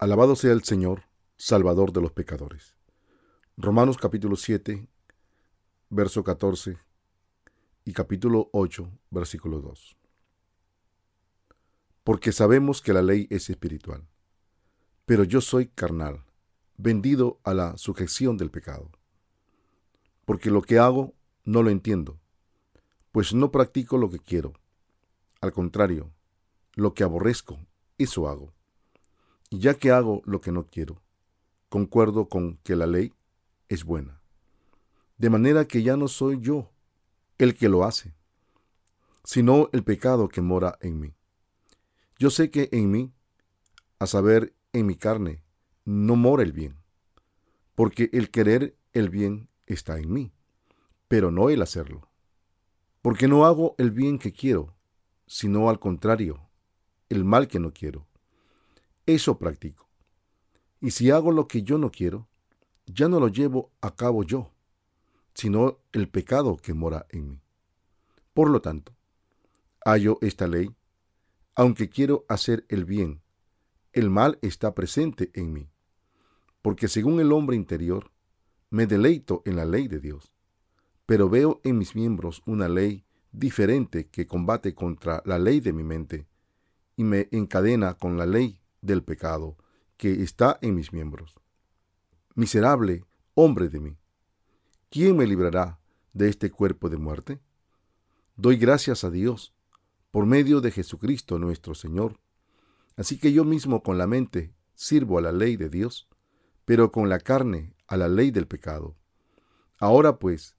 Alabado sea el Señor, Salvador de los pecadores. Romanos capítulo 7, verso 14 y capítulo 8, versículo 2. Porque sabemos que la ley es espiritual, pero yo soy carnal, vendido a la sujeción del pecado. Porque lo que hago no lo entiendo, pues no practico lo que quiero. Al contrario, lo que aborrezco, eso hago ya que hago lo que no quiero, concuerdo con que la ley es buena. De manera que ya no soy yo el que lo hace, sino el pecado que mora en mí. Yo sé que en mí, a saber, en mi carne, no mora el bien, porque el querer el bien está en mí, pero no el hacerlo. Porque no hago el bien que quiero, sino al contrario, el mal que no quiero eso practico. Y si hago lo que yo no quiero, ya no lo llevo a cabo yo, sino el pecado que mora en mí. Por lo tanto, hallo esta ley, aunque quiero hacer el bien, el mal está presente en mí, porque según el hombre interior, me deleito en la ley de Dios, pero veo en mis miembros una ley diferente que combate contra la ley de mi mente y me encadena con la ley del pecado que está en mis miembros. Miserable hombre de mí, ¿quién me librará de este cuerpo de muerte? Doy gracias a Dios por medio de Jesucristo nuestro Señor. Así que yo mismo con la mente sirvo a la ley de Dios, pero con la carne a la ley del pecado. Ahora pues,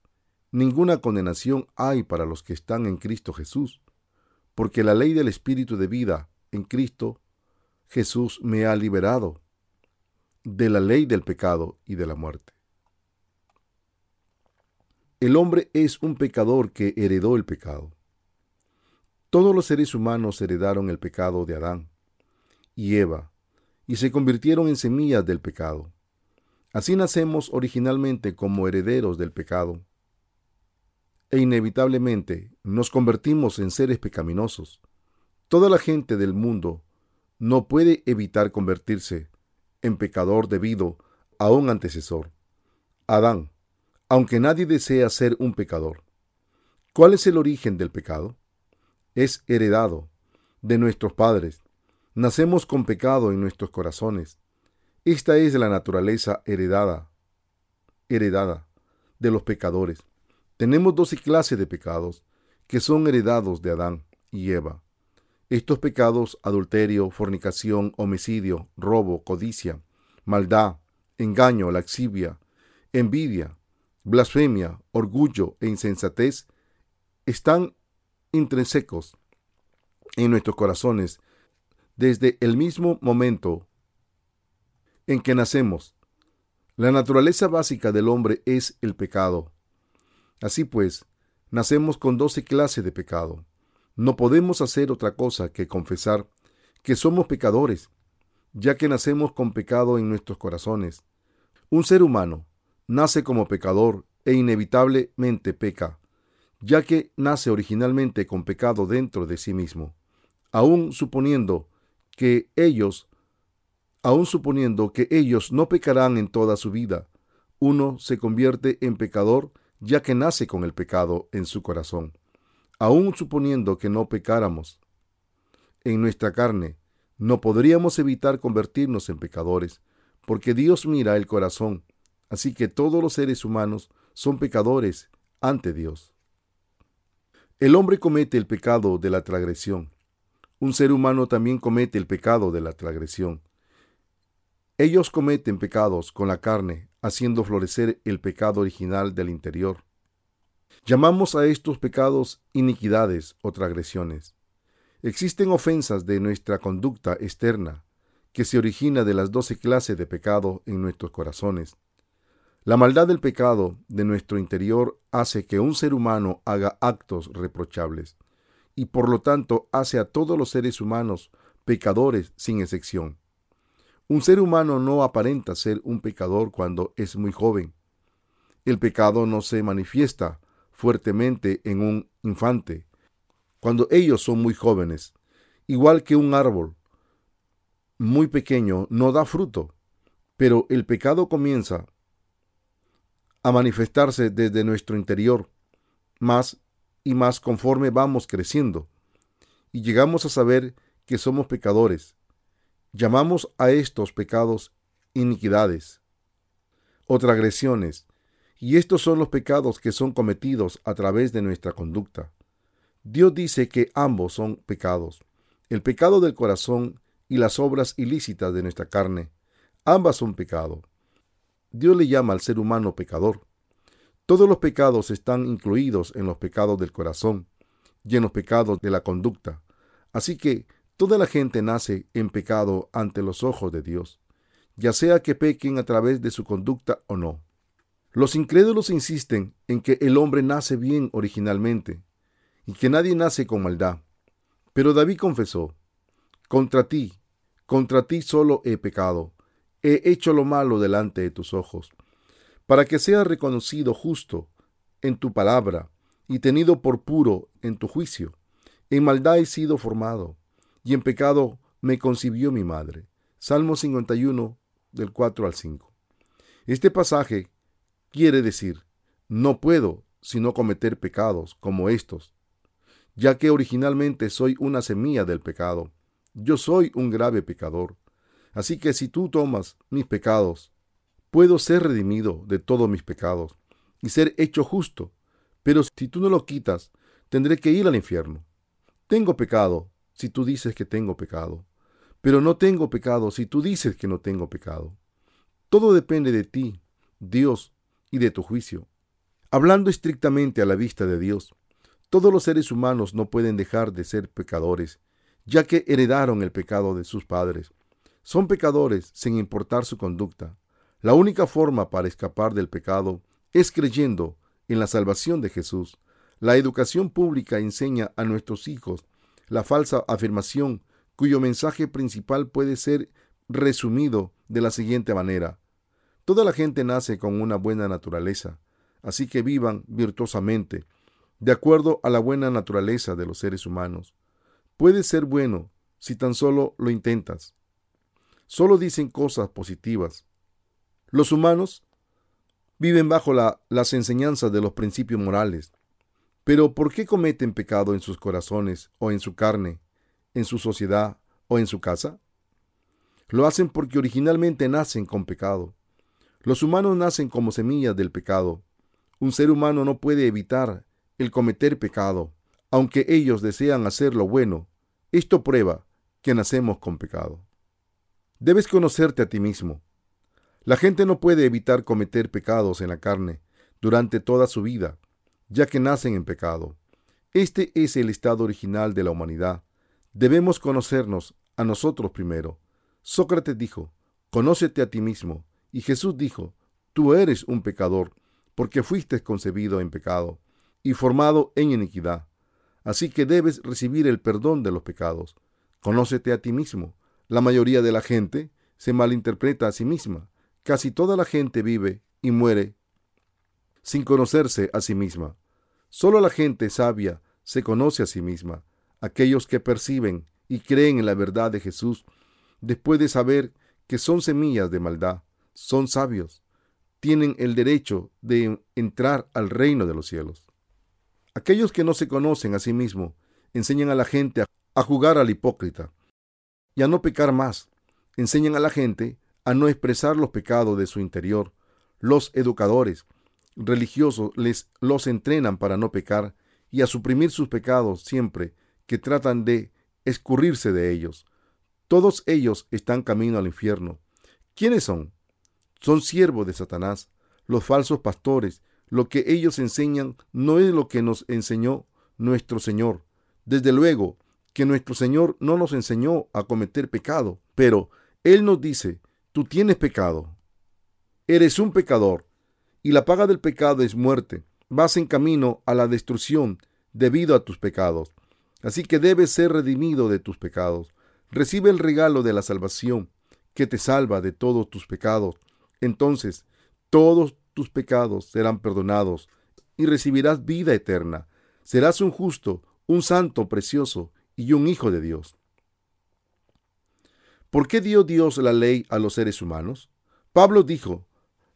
ninguna condenación hay para los que están en Cristo Jesús, porque la ley del Espíritu de vida en Cristo Jesús me ha liberado de la ley del pecado y de la muerte. El hombre es un pecador que heredó el pecado. Todos los seres humanos heredaron el pecado de Adán y Eva y se convirtieron en semillas del pecado. Así nacemos originalmente como herederos del pecado e inevitablemente nos convertimos en seres pecaminosos. Toda la gente del mundo no puede evitar convertirse en pecador debido a un antecesor, Adán, aunque nadie desea ser un pecador. ¿Cuál es el origen del pecado? Es heredado de nuestros padres. Nacemos con pecado en nuestros corazones. Esta es la naturaleza heredada, heredada de los pecadores. Tenemos doce clases de pecados que son heredados de Adán y Eva. Estos pecados, adulterio, fornicación, homicidio, robo, codicia, maldad, engaño, laxivia, envidia, blasfemia, orgullo e insensatez, están intrínsecos en nuestros corazones desde el mismo momento en que nacemos. La naturaleza básica del hombre es el pecado. Así pues, nacemos con doce clases de pecado. No podemos hacer otra cosa que confesar que somos pecadores, ya que nacemos con pecado en nuestros corazones. Un ser humano nace como pecador e inevitablemente peca, ya que nace originalmente con pecado dentro de sí mismo, aun suponiendo que ellos, aun suponiendo que ellos no pecarán en toda su vida, uno se convierte en pecador ya que nace con el pecado en su corazón aun suponiendo que no pecáramos en nuestra carne, no podríamos evitar convertirnos en pecadores, porque Dios mira el corazón, así que todos los seres humanos son pecadores ante Dios. El hombre comete el pecado de la transgresión. Un ser humano también comete el pecado de la transgresión. Ellos cometen pecados con la carne, haciendo florecer el pecado original del interior. Llamamos a estos pecados iniquidades o transgresiones. Existen ofensas de nuestra conducta externa que se origina de las doce clases de pecado en nuestros corazones. La maldad del pecado de nuestro interior hace que un ser humano haga actos reprochables y por lo tanto hace a todos los seres humanos pecadores sin excepción. Un ser humano no aparenta ser un pecador cuando es muy joven. El pecado no se manifiesta fuertemente en un infante, cuando ellos son muy jóvenes, igual que un árbol. muy pequeño no da fruto, pero el pecado comienza a manifestarse desde nuestro interior, más y más conforme vamos creciendo, y llegamos a saber que somos pecadores. Llamamos a estos pecados iniquidades o transgresiones, y estos son los pecados que son cometidos a través de nuestra conducta. Dios dice que ambos son pecados, el pecado del corazón y las obras ilícitas de nuestra carne. Ambas son pecado. Dios le llama al ser humano pecador. Todos los pecados están incluidos en los pecados del corazón y en los pecados de la conducta. Así que toda la gente nace en pecado ante los ojos de Dios, ya sea que pequen a través de su conducta o no. Los incrédulos insisten en que el hombre nace bien originalmente y que nadie nace con maldad. Pero David confesó, contra ti, contra ti solo he pecado, he hecho lo malo delante de tus ojos, para que sea reconocido justo en tu palabra y tenido por puro en tu juicio. En maldad he sido formado, y en pecado me concibió mi madre. Salmo 51, del 4 al 5. Este pasaje quiere decir, no puedo sino cometer pecados como estos, ya que originalmente soy una semilla del pecado. Yo soy un grave pecador. Así que si tú tomas mis pecados, puedo ser redimido de todos mis pecados y ser hecho justo. Pero si tú no lo quitas, tendré que ir al infierno. Tengo pecado si tú dices que tengo pecado, pero no tengo pecado si tú dices que no tengo pecado. Todo depende de ti, Dios, y de tu juicio. Hablando estrictamente a la vista de Dios, todos los seres humanos no pueden dejar de ser pecadores, ya que heredaron el pecado de sus padres. Son pecadores sin importar su conducta. La única forma para escapar del pecado es creyendo en la salvación de Jesús. La educación pública enseña a nuestros hijos la falsa afirmación cuyo mensaje principal puede ser resumido de la siguiente manera. Toda la gente nace con una buena naturaleza, así que vivan virtuosamente, de acuerdo a la buena naturaleza de los seres humanos. Puedes ser bueno si tan solo lo intentas. Solo dicen cosas positivas. Los humanos viven bajo las enseñanzas de los principios morales. Pero ¿por qué cometen pecado en sus corazones o en su carne, en su sociedad o en su casa? Lo hacen porque originalmente nacen con pecado. Los humanos nacen como semillas del pecado. Un ser humano no puede evitar el cometer pecado, aunque ellos desean hacer lo bueno. Esto prueba que nacemos con pecado. Debes conocerte a ti mismo. La gente no puede evitar cometer pecados en la carne durante toda su vida, ya que nacen en pecado. Este es el estado original de la humanidad. Debemos conocernos a nosotros primero. Sócrates dijo, Conócete a ti mismo y Jesús dijo, Tú eres un pecador, porque fuiste concebido en pecado y formado en iniquidad. Así que debes recibir el perdón de los pecados. Conócete a ti mismo. La mayoría de la gente se malinterpreta a sí misma. Casi toda la gente vive y muere sin conocerse a sí misma. Solo la gente sabia se conoce a sí misma. Aquellos que perciben y creen en la verdad de Jesús, después de saber que son semillas de maldad, son sabios, tienen el derecho de entrar al reino de los cielos. Aquellos que no se conocen a sí mismos enseñan a la gente a jugar al hipócrita y a no pecar más. Enseñan a la gente a no expresar los pecados de su interior. Los educadores religiosos les los entrenan para no pecar y a suprimir sus pecados siempre que tratan de escurrirse de ellos. Todos ellos están camino al infierno. ¿Quiénes son? Son siervos de Satanás, los falsos pastores. Lo que ellos enseñan no es lo que nos enseñó nuestro Señor. Desde luego que nuestro Señor no nos enseñó a cometer pecado, pero Él nos dice, tú tienes pecado, eres un pecador, y la paga del pecado es muerte. Vas en camino a la destrucción debido a tus pecados. Así que debes ser redimido de tus pecados. Recibe el regalo de la salvación, que te salva de todos tus pecados entonces todos tus pecados serán perdonados y recibirás vida eterna. Serás un justo, un santo precioso y un hijo de Dios. ¿Por qué dio Dios la ley a los seres humanos? Pablo dijo,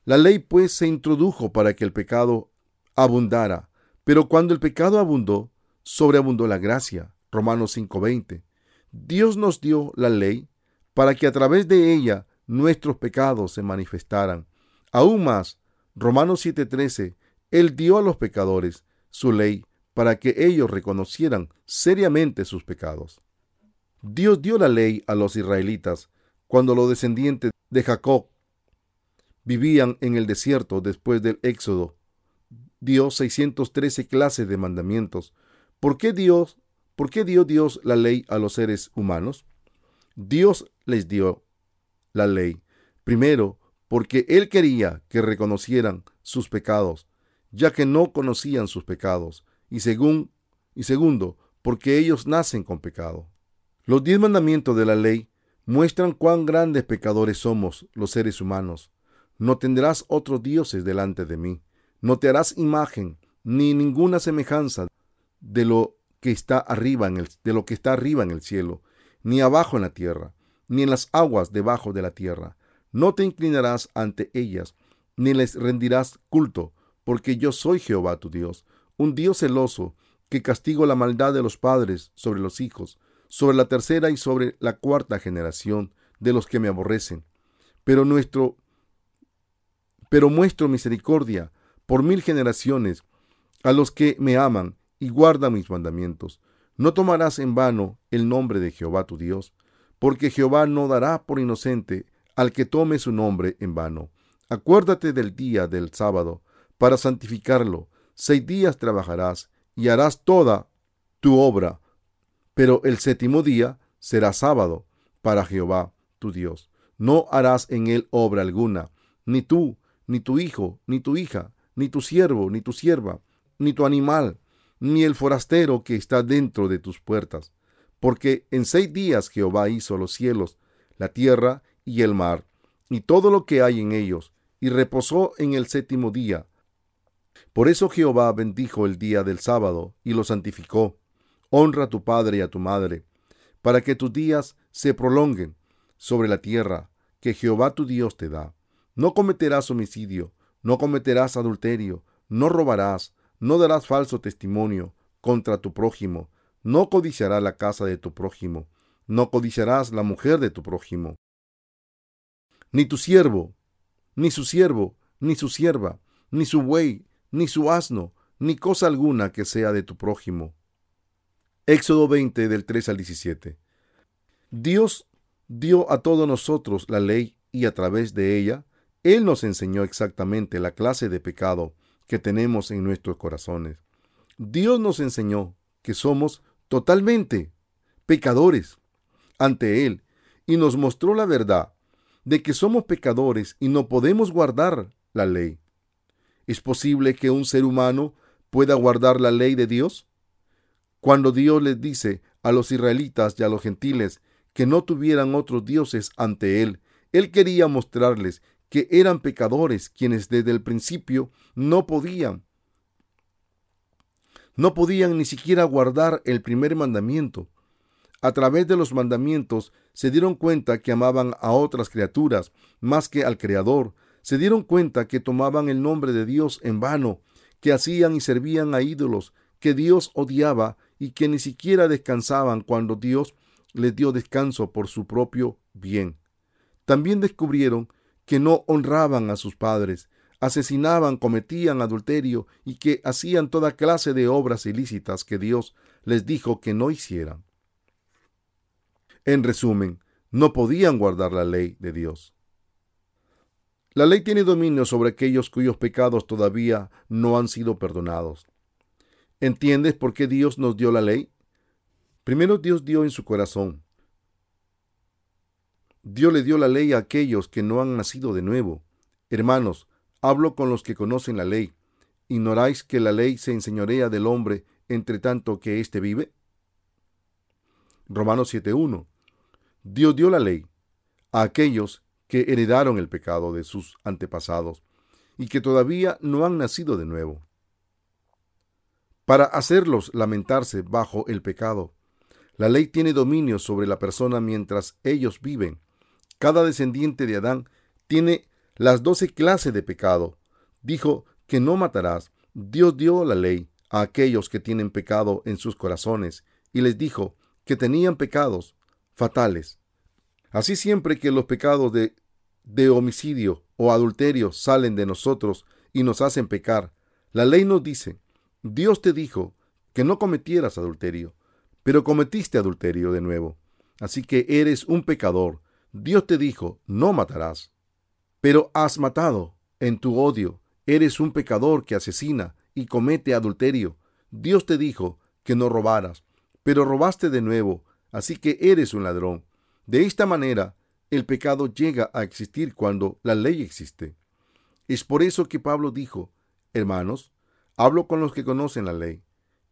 la ley pues se introdujo para que el pecado abundara, pero cuando el pecado abundó, sobreabundó la gracia. Romanos 5:20. Dios nos dio la ley para que a través de ella nuestros pecados se manifestaran. Aún más, Romanos 7:13, Él dio a los pecadores su ley para que ellos reconocieran seriamente sus pecados. Dios dio la ley a los israelitas cuando los descendientes de Jacob vivían en el desierto después del éxodo. Dio 613 clases de mandamientos. ¿Por qué Dios, por qué dio Dios la ley a los seres humanos? Dios les dio la ley. Primero, porque Él quería que reconocieran sus pecados, ya que no conocían sus pecados. Y, según, y segundo, porque ellos nacen con pecado. Los diez mandamientos de la ley muestran cuán grandes pecadores somos los seres humanos. No tendrás otros dioses delante de mí. No te harás imagen ni ninguna semejanza de lo que está arriba en el, de lo que está arriba en el cielo, ni abajo en la tierra, ni en las aguas debajo de la tierra. No te inclinarás ante ellas, ni les rendirás culto, porque yo soy Jehová tu Dios, un Dios celoso, que castigo la maldad de los padres sobre los hijos, sobre la tercera y sobre la cuarta generación de los que me aborrecen. Pero nuestro pero muestro misericordia por mil generaciones a los que me aman y guardan mis mandamientos. No tomarás en vano el nombre de Jehová tu Dios, porque Jehová no dará por inocente al que tome su nombre en vano. Acuérdate del día del sábado para santificarlo. Seis días trabajarás y harás toda tu obra, pero el séptimo día será sábado para Jehová tu Dios. No harás en él obra alguna, ni tú, ni tu hijo, ni tu hija, ni tu siervo, ni tu sierva, ni tu animal, ni el forastero que está dentro de tus puertas. Porque en seis días Jehová hizo los cielos, la tierra y el mar, y todo lo que hay en ellos, y reposó en el séptimo día. Por eso Jehová bendijo el día del sábado y lo santificó Honra a tu padre y a tu madre, para que tus días se prolonguen sobre la tierra que Jehová tu Dios te da. No cometerás homicidio, no cometerás adulterio, no robarás, no darás falso testimonio contra tu prójimo, no codiciarás la casa de tu prójimo, no codiciarás la mujer de tu prójimo. Ni tu siervo, ni su siervo, ni su sierva, ni su buey, ni su asno, ni cosa alguna que sea de tu prójimo, Éxodo 20 del 3 al 17. Dios dio a todos nosotros la ley y a través de ella, Él nos enseñó exactamente la clase de pecado que tenemos en nuestros corazones. Dios nos enseñó que somos totalmente pecadores ante Él y nos mostró la verdad de que somos pecadores y no podemos guardar la ley. ¿Es posible que un ser humano pueda guardar la ley de Dios? Cuando Dios les dice a los israelitas y a los gentiles que no tuvieran otros dioses ante Él, Él quería mostrarles que eran pecadores quienes desde el principio no podían, no podían ni siquiera guardar el primer mandamiento. A través de los mandamientos se dieron cuenta que amaban a otras criaturas más que al Creador, se dieron cuenta que tomaban el nombre de Dios en vano, que hacían y servían a ídolos que Dios odiaba y que ni siquiera descansaban cuando Dios les dio descanso por su propio bien. También descubrieron que no honraban a sus padres, asesinaban, cometían adulterio y que hacían toda clase de obras ilícitas que Dios les dijo que no hicieran. En resumen, no podían guardar la ley de Dios. La ley tiene dominio sobre aquellos cuyos pecados todavía no han sido perdonados. ¿Entiendes por qué Dios nos dio la ley? Primero Dios dio en su corazón. Dios le dio la ley a aquellos que no han nacido de nuevo. Hermanos, hablo con los que conocen la ley. ¿Ignoráis que la ley se enseñorea del hombre entre tanto que éste vive? Romanos 7.1. Dios dio la ley a aquellos que heredaron el pecado de sus antepasados y que todavía no han nacido de nuevo para hacerlos lamentarse bajo el pecado. La ley tiene dominio sobre la persona mientras ellos viven cada descendiente de Adán tiene las doce clases de pecado. Dijo que no matarás. Dios dio la ley a aquellos que tienen pecado en sus corazones y les dijo que tenían pecados fatales. Así siempre que los pecados de, de homicidio o adulterio salen de nosotros y nos hacen pecar, la ley nos dice, Dios te dijo que no cometieras adulterio, pero cometiste adulterio de nuevo. Así que eres un pecador. Dios te dijo, no matarás. Pero has matado en tu odio. Eres un pecador que asesina y comete adulterio. Dios te dijo que no robaras, pero robaste de nuevo, así que eres un ladrón. De esta manera, el pecado llega a existir cuando la ley existe. Es por eso que Pablo dijo, hermanos, hablo con los que conocen la ley.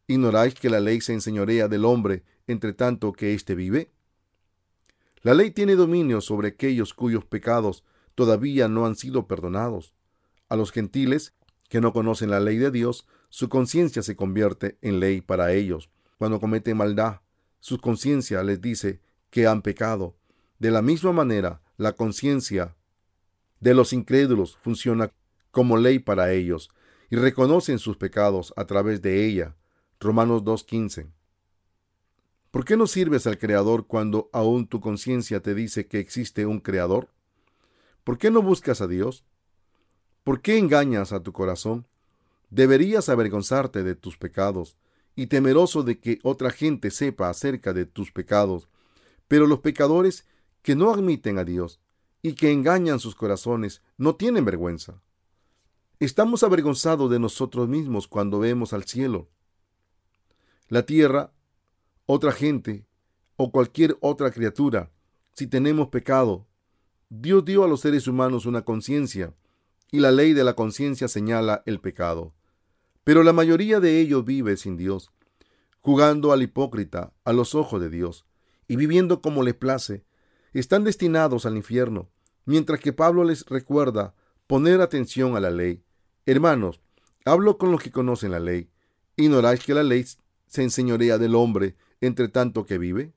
¿Ignoráis que la ley se enseñorea del hombre entre tanto que éste vive? La ley tiene dominio sobre aquellos cuyos pecados todavía no han sido perdonados. A los gentiles que no conocen la ley de Dios, su conciencia se convierte en ley para ellos. Cuando cometen maldad, su conciencia les dice que han pecado. De la misma manera, la conciencia de los incrédulos funciona como ley para ellos y reconocen sus pecados a través de ella. Romanos 2.15. ¿Por qué no sirves al Creador cuando aún tu conciencia te dice que existe un Creador? ¿Por qué no buscas a Dios? ¿Por qué engañas a tu corazón? Deberías avergonzarte de tus pecados y temeroso de que otra gente sepa acerca de tus pecados. Pero los pecadores que no admiten a Dios y que engañan sus corazones no tienen vergüenza. Estamos avergonzados de nosotros mismos cuando vemos al cielo, la tierra, otra gente o cualquier otra criatura. Si tenemos pecado, Dios dio a los seres humanos una conciencia y la ley de la conciencia señala el pecado. Pero la mayoría de ellos vive sin Dios, jugando al hipócrita a los ojos de Dios y viviendo como les place. Están destinados al infierno, mientras que Pablo les recuerda poner atención a la ley. Hermanos, hablo con los que conocen la ley. ¿Ignoráis que la ley se enseñorea del hombre entre tanto que vive?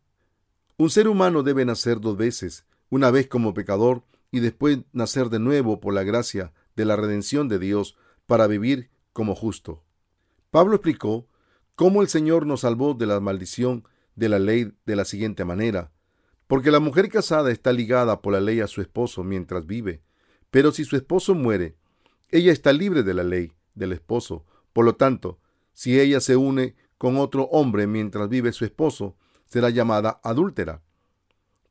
Un ser humano debe nacer dos veces, una vez como pecador y después nacer de nuevo por la gracia de la redención de Dios para vivir como justo. Pablo explicó cómo el Señor nos salvó de la maldición de la ley de la siguiente manera, porque la mujer casada está ligada por la ley a su esposo mientras vive, pero si su esposo muere, ella está libre de la ley del esposo. Por lo tanto, si ella se une con otro hombre mientras vive su esposo, será llamada adúltera.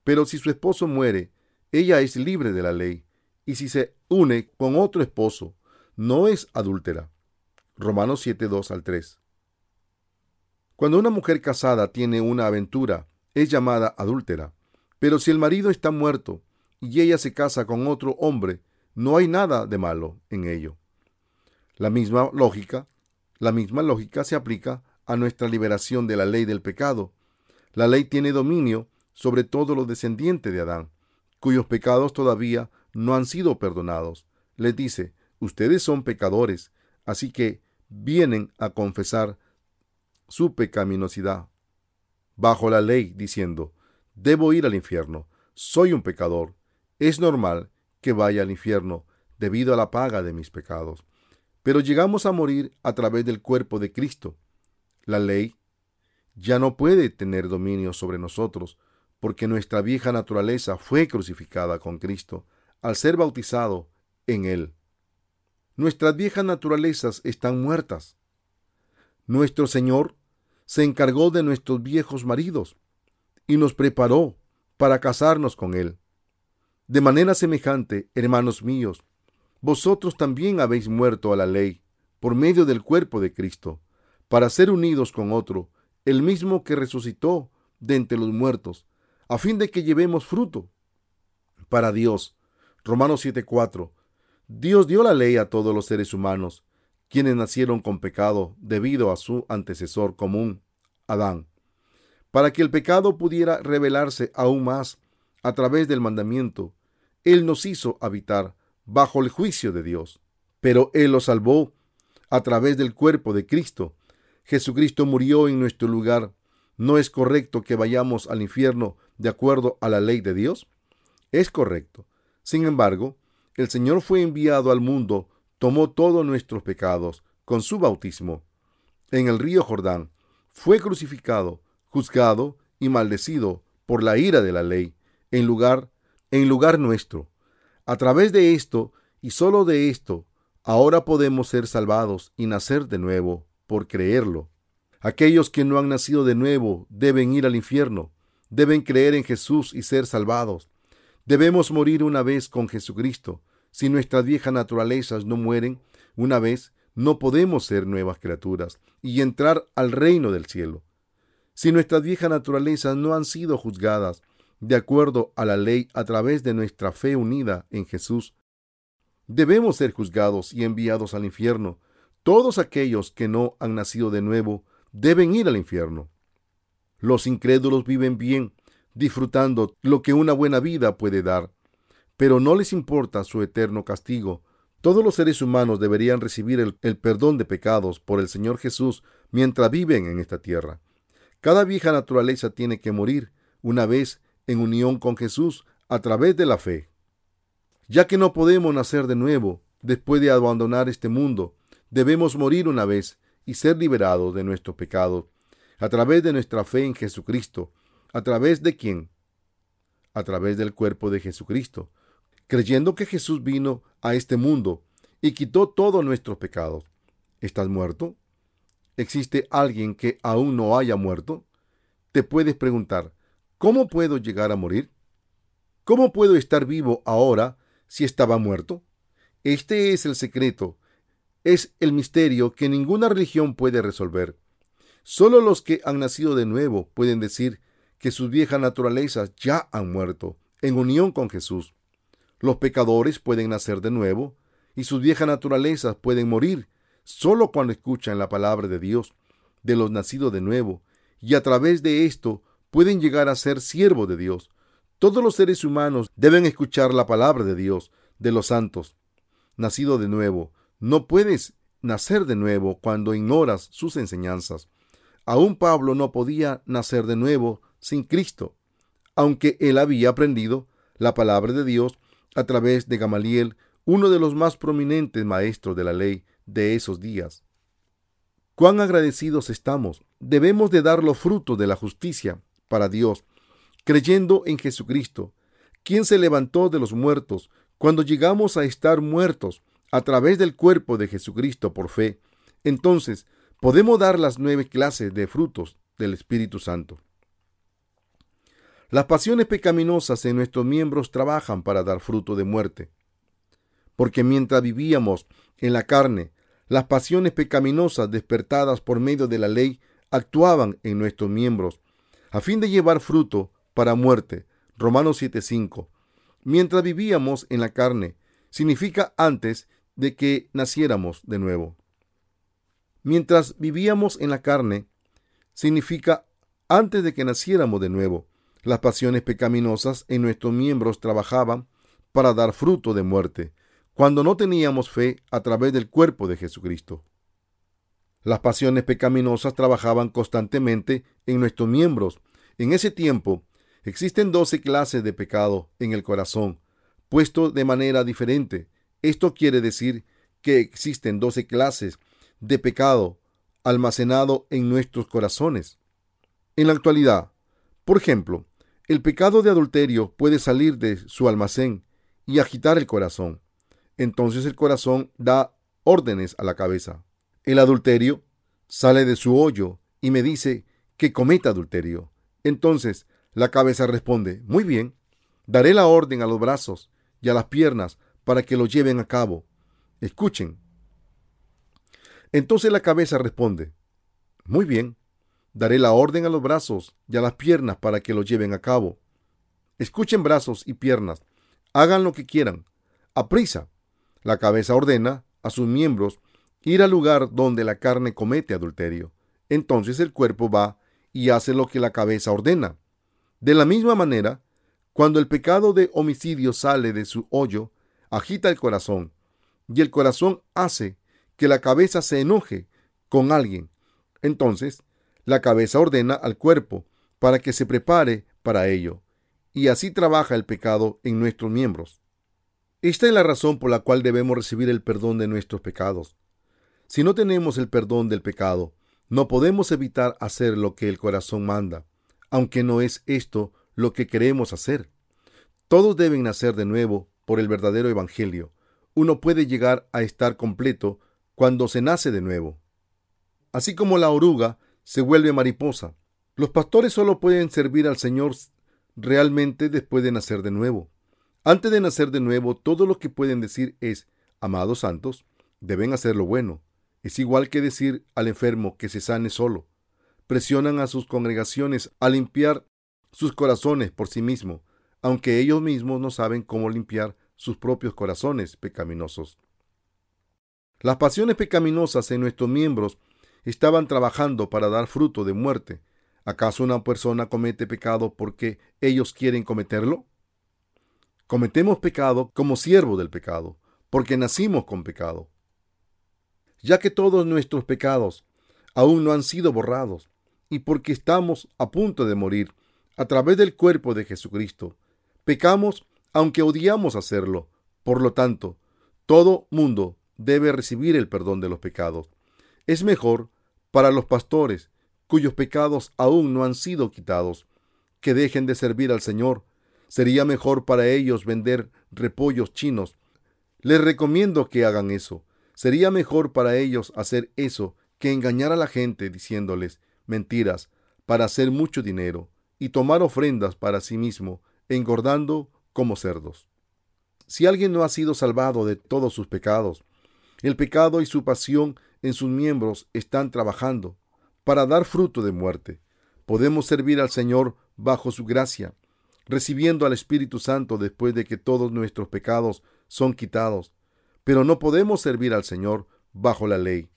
Pero si su esposo muere, ella es libre de la ley, y si se une con otro esposo, no es adúltera. Romanos 7, 2 al 3. Cuando una mujer casada tiene una aventura, es llamada adúltera. Pero si el marido está muerto y ella se casa con otro hombre, no hay nada de malo en ello. La misma lógica, la misma lógica se aplica a nuestra liberación de la ley del pecado. La ley tiene dominio sobre todos los descendientes de Adán, cuyos pecados todavía no han sido perdonados. Les dice, ustedes son pecadores, así que vienen a confesar su pecaminosidad bajo la ley, diciendo, debo ir al infierno, soy un pecador, es normal que vaya al infierno debido a la paga de mis pecados. Pero llegamos a morir a través del cuerpo de Cristo. La ley ya no puede tener dominio sobre nosotros, porque nuestra vieja naturaleza fue crucificada con Cristo al ser bautizado en Él. Nuestras viejas naturalezas están muertas. Nuestro Señor se encargó de nuestros viejos maridos y nos preparó para casarnos con Él. De manera semejante, hermanos míos, vosotros también habéis muerto a la ley por medio del cuerpo de Cristo, para ser unidos con otro, el mismo que resucitó de entre los muertos, a fin de que llevemos fruto para Dios. Romanos 7:4 Dios dio la ley a todos los seres humanos, quienes nacieron con pecado debido a su antecesor común, Adán, para que el pecado pudiera revelarse aún más a través del mandamiento. Él nos hizo habitar bajo el juicio de Dios, pero Él lo salvó a través del cuerpo de Cristo. Jesucristo murió en nuestro lugar. ¿No es correcto que vayamos al infierno de acuerdo a la ley de Dios? Es correcto. Sin embargo, el Señor fue enviado al mundo, tomó todos nuestros pecados con su bautismo en el río Jordán, fue crucificado, juzgado y maldecido por la ira de la ley, en lugar, en lugar nuestro. A través de esto, y sólo de esto, ahora podemos ser salvados y nacer de nuevo, por creerlo. Aquellos que no han nacido de nuevo deben ir al infierno, deben creer en Jesús y ser salvados. Debemos morir una vez con Jesucristo. Si nuestras viejas naturalezas no mueren una vez, no podemos ser nuevas criaturas y entrar al reino del cielo. Si nuestras viejas naturalezas no han sido juzgadas de acuerdo a la ley a través de nuestra fe unida en Jesús, debemos ser juzgados y enviados al infierno. Todos aquellos que no han nacido de nuevo deben ir al infierno. Los incrédulos viven bien, disfrutando lo que una buena vida puede dar, pero no les importa su eterno castigo todos los seres humanos deberían recibir el, perdón de pecados por el Señor Jesús mientras viven en esta tierra. Cada vieja naturaleza tiene que morir una vez en unión con Jesús a través de la fe. Ya que no podemos nacer de nuevo después de abandonar este mundo, debemos morir una vez y ser liberados de nuestros pecados a través de nuestra fe en Jesucristo. ¿A través de quién? A través del cuerpo de Jesucristo creyendo que Jesús vino a este mundo y quitó todos nuestros pecados. ¿Estás muerto? ¿Existe alguien que aún no haya muerto? Te puedes preguntar, ¿cómo puedo llegar a morir? ¿Cómo puedo estar vivo ahora si estaba muerto? Este es el secreto, es el misterio que ninguna religión puede resolver. Solo los que han nacido de nuevo pueden decir que sus viejas naturalezas ya han muerto en unión con Jesús. Los pecadores pueden nacer de nuevo y sus viejas naturalezas pueden morir solo cuando escuchan la palabra de Dios, de los nacidos de nuevo, y a través de esto pueden llegar a ser siervos de Dios. Todos los seres humanos deben escuchar la palabra de Dios, de los santos. Nacido de nuevo, no puedes nacer de nuevo cuando ignoras sus enseñanzas. Aún Pablo no podía nacer de nuevo sin Cristo, aunque él había aprendido la palabra de Dios a través de Gamaliel, uno de los más prominentes maestros de la ley de esos días. Cuán agradecidos estamos. Debemos de dar los frutos de la justicia para Dios, creyendo en Jesucristo, quien se levantó de los muertos cuando llegamos a estar muertos a través del cuerpo de Jesucristo por fe. Entonces, podemos dar las nueve clases de frutos del Espíritu Santo. Las pasiones pecaminosas en nuestros miembros trabajan para dar fruto de muerte. Porque mientras vivíamos en la carne, las pasiones pecaminosas despertadas por medio de la ley actuaban en nuestros miembros, a fin de llevar fruto para muerte. Romanos 7:5. Mientras vivíamos en la carne, significa antes de que naciéramos de nuevo. Mientras vivíamos en la carne, significa antes de que naciéramos de nuevo. Las pasiones pecaminosas en nuestros miembros trabajaban para dar fruto de muerte, cuando no teníamos fe a través del cuerpo de Jesucristo. Las pasiones pecaminosas trabajaban constantemente en nuestros miembros. En ese tiempo existen doce clases de pecado en el corazón, puesto de manera diferente. Esto quiere decir que existen doce clases de pecado almacenado en nuestros corazones. En la actualidad, por ejemplo, el pecado de adulterio puede salir de su almacén y agitar el corazón. Entonces el corazón da órdenes a la cabeza. El adulterio sale de su hoyo y me dice que cometa adulterio. Entonces la cabeza responde, muy bien, daré la orden a los brazos y a las piernas para que lo lleven a cabo. Escuchen. Entonces la cabeza responde, muy bien, Daré la orden a los brazos y a las piernas para que lo lleven a cabo. Escuchen brazos y piernas, hagan lo que quieran. A prisa. La cabeza ordena a sus miembros ir al lugar donde la carne comete adulterio. Entonces el cuerpo va y hace lo que la cabeza ordena. De la misma manera, cuando el pecado de homicidio sale de su hoyo, agita el corazón, y el corazón hace que la cabeza se enoje con alguien. Entonces, la cabeza ordena al cuerpo para que se prepare para ello, y así trabaja el pecado en nuestros miembros. Esta es la razón por la cual debemos recibir el perdón de nuestros pecados. Si no tenemos el perdón del pecado, no podemos evitar hacer lo que el corazón manda, aunque no es esto lo que queremos hacer. Todos deben nacer de nuevo por el verdadero Evangelio. Uno puede llegar a estar completo cuando se nace de nuevo. Así como la oruga se vuelve mariposa, los pastores solo pueden servir al Señor realmente después de nacer de nuevo. Antes de nacer de nuevo, todo lo que pueden decir es, amados santos, deben hacer lo bueno. Es igual que decir al enfermo que se sane solo. Presionan a sus congregaciones a limpiar sus corazones por sí mismos, aunque ellos mismos no saben cómo limpiar sus propios corazones pecaminosos. Las pasiones pecaminosas en nuestros miembros estaban trabajando para dar fruto de muerte. ¿Acaso una persona comete pecado porque ellos quieren cometerlo? Cometemos pecado como siervo del pecado, porque nacimos con pecado. Ya que todos nuestros pecados aún no han sido borrados, y porque estamos a punto de morir a través del cuerpo de Jesucristo, pecamos aunque odiamos hacerlo. Por lo tanto, todo mundo debe recibir el perdón de los pecados. Es mejor para los pastores cuyos pecados aún no han sido quitados que dejen de servir al Señor. Sería mejor para ellos vender repollos chinos. Les recomiendo que hagan eso. Sería mejor para ellos hacer eso que engañar a la gente diciéndoles mentiras para hacer mucho dinero y tomar ofrendas para sí mismo, engordando como cerdos. Si alguien no ha sido salvado de todos sus pecados, el pecado y su pasión en sus miembros están trabajando para dar fruto de muerte. Podemos servir al Señor bajo su gracia, recibiendo al Espíritu Santo después de que todos nuestros pecados son quitados, pero no podemos servir al Señor bajo la ley.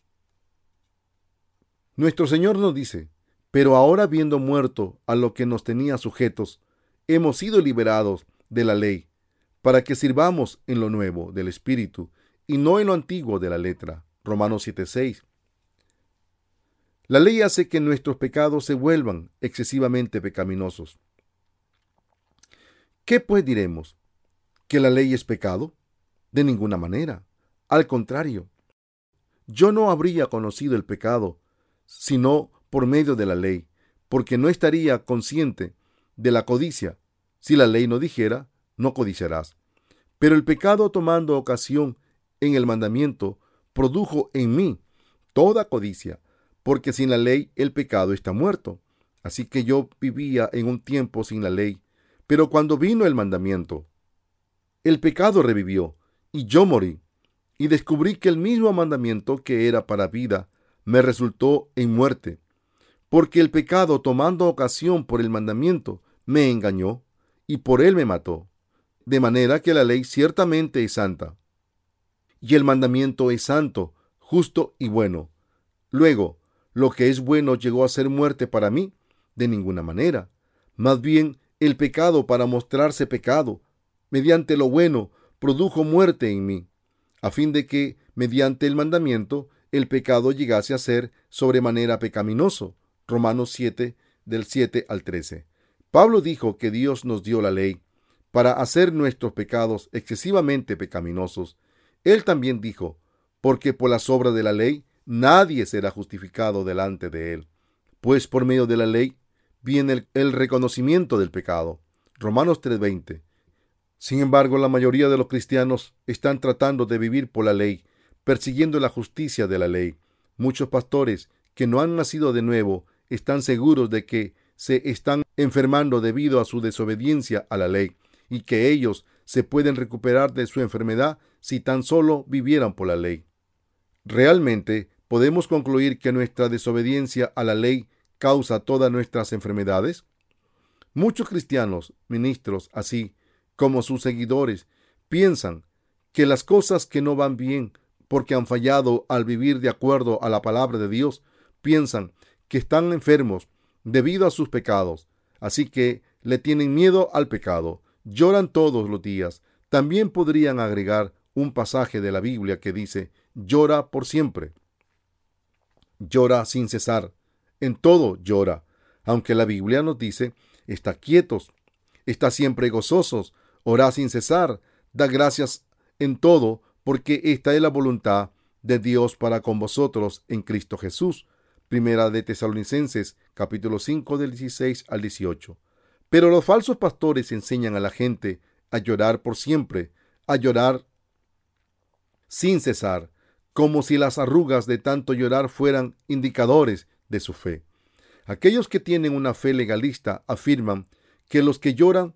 Nuestro Señor nos dice, pero ahora viendo muerto a lo que nos tenía sujetos, hemos sido liberados de la ley, para que sirvamos en lo nuevo del Espíritu y no en lo antiguo de la letra. Romanos 7:6. La ley hace que nuestros pecados se vuelvan excesivamente pecaminosos. ¿Qué pues diremos? ¿Que la ley es pecado? De ninguna manera. Al contrario, yo no habría conocido el pecado sino por medio de la ley, porque no estaría consciente de la codicia. Si la ley no dijera, no codiciarás. Pero el pecado tomando ocasión en el mandamiento produjo en mí toda codicia, porque sin la ley el pecado está muerto. Así que yo vivía en un tiempo sin la ley, pero cuando vino el mandamiento, el pecado revivió, y yo morí, y descubrí que el mismo mandamiento que era para vida me resultó en muerte, porque el pecado tomando ocasión por el mandamiento me engañó, y por él me mató, de manera que la ley ciertamente es santa, y el mandamiento es santo, justo y bueno. Luego, lo que es bueno llegó a ser muerte para mí, de ninguna manera. Más bien, el pecado para mostrarse pecado, mediante lo bueno, produjo muerte en mí, a fin de que, mediante el mandamiento, el pecado llegase a ser sobremanera pecaminoso. Romanos 7, del 7 al 13. Pablo dijo que Dios nos dio la ley para hacer nuestros pecados excesivamente pecaminosos él también dijo, porque por las obras de la ley nadie será justificado delante de él, pues por medio de la ley viene el, reconocimiento del pecado. Romanos 3:20. Sin embargo, la mayoría de los cristianos están tratando de vivir por la ley, persiguiendo la justicia de la ley. Muchos pastores que no han nacido de nuevo están seguros de que se están enfermando debido a su desobediencia a la ley y que ellos se pueden recuperar de su enfermedad si tan solo vivieran por la ley. ¿Realmente podemos concluir que nuestra desobediencia a la ley causa todas nuestras enfermedades? Muchos cristianos, ministros, así como sus seguidores, piensan que las cosas que no van bien porque han fallado al vivir de acuerdo a la palabra de Dios, piensan que están enfermos debido a sus pecados, así que le tienen miedo al pecado, lloran todos los días. También podrían agregar un pasaje de la Biblia que dice, llora por siempre. Llora sin cesar. En todo llora. Aunque la Biblia nos dice, está quietos. Está siempre gozosos, orad sin cesar, da gracias en todo, porque esta es la voluntad de Dios para con vosotros en Cristo Jesús. Primera de Tesalonicenses, capítulo 5 del 16 al 18. Pero los falsos pastores enseñan a la gente a llorar por siempre, a llorar sin cesar, como si las arrugas de tanto llorar fueran indicadores de su fe. Aquellos que tienen una fe legalista afirman que los que lloran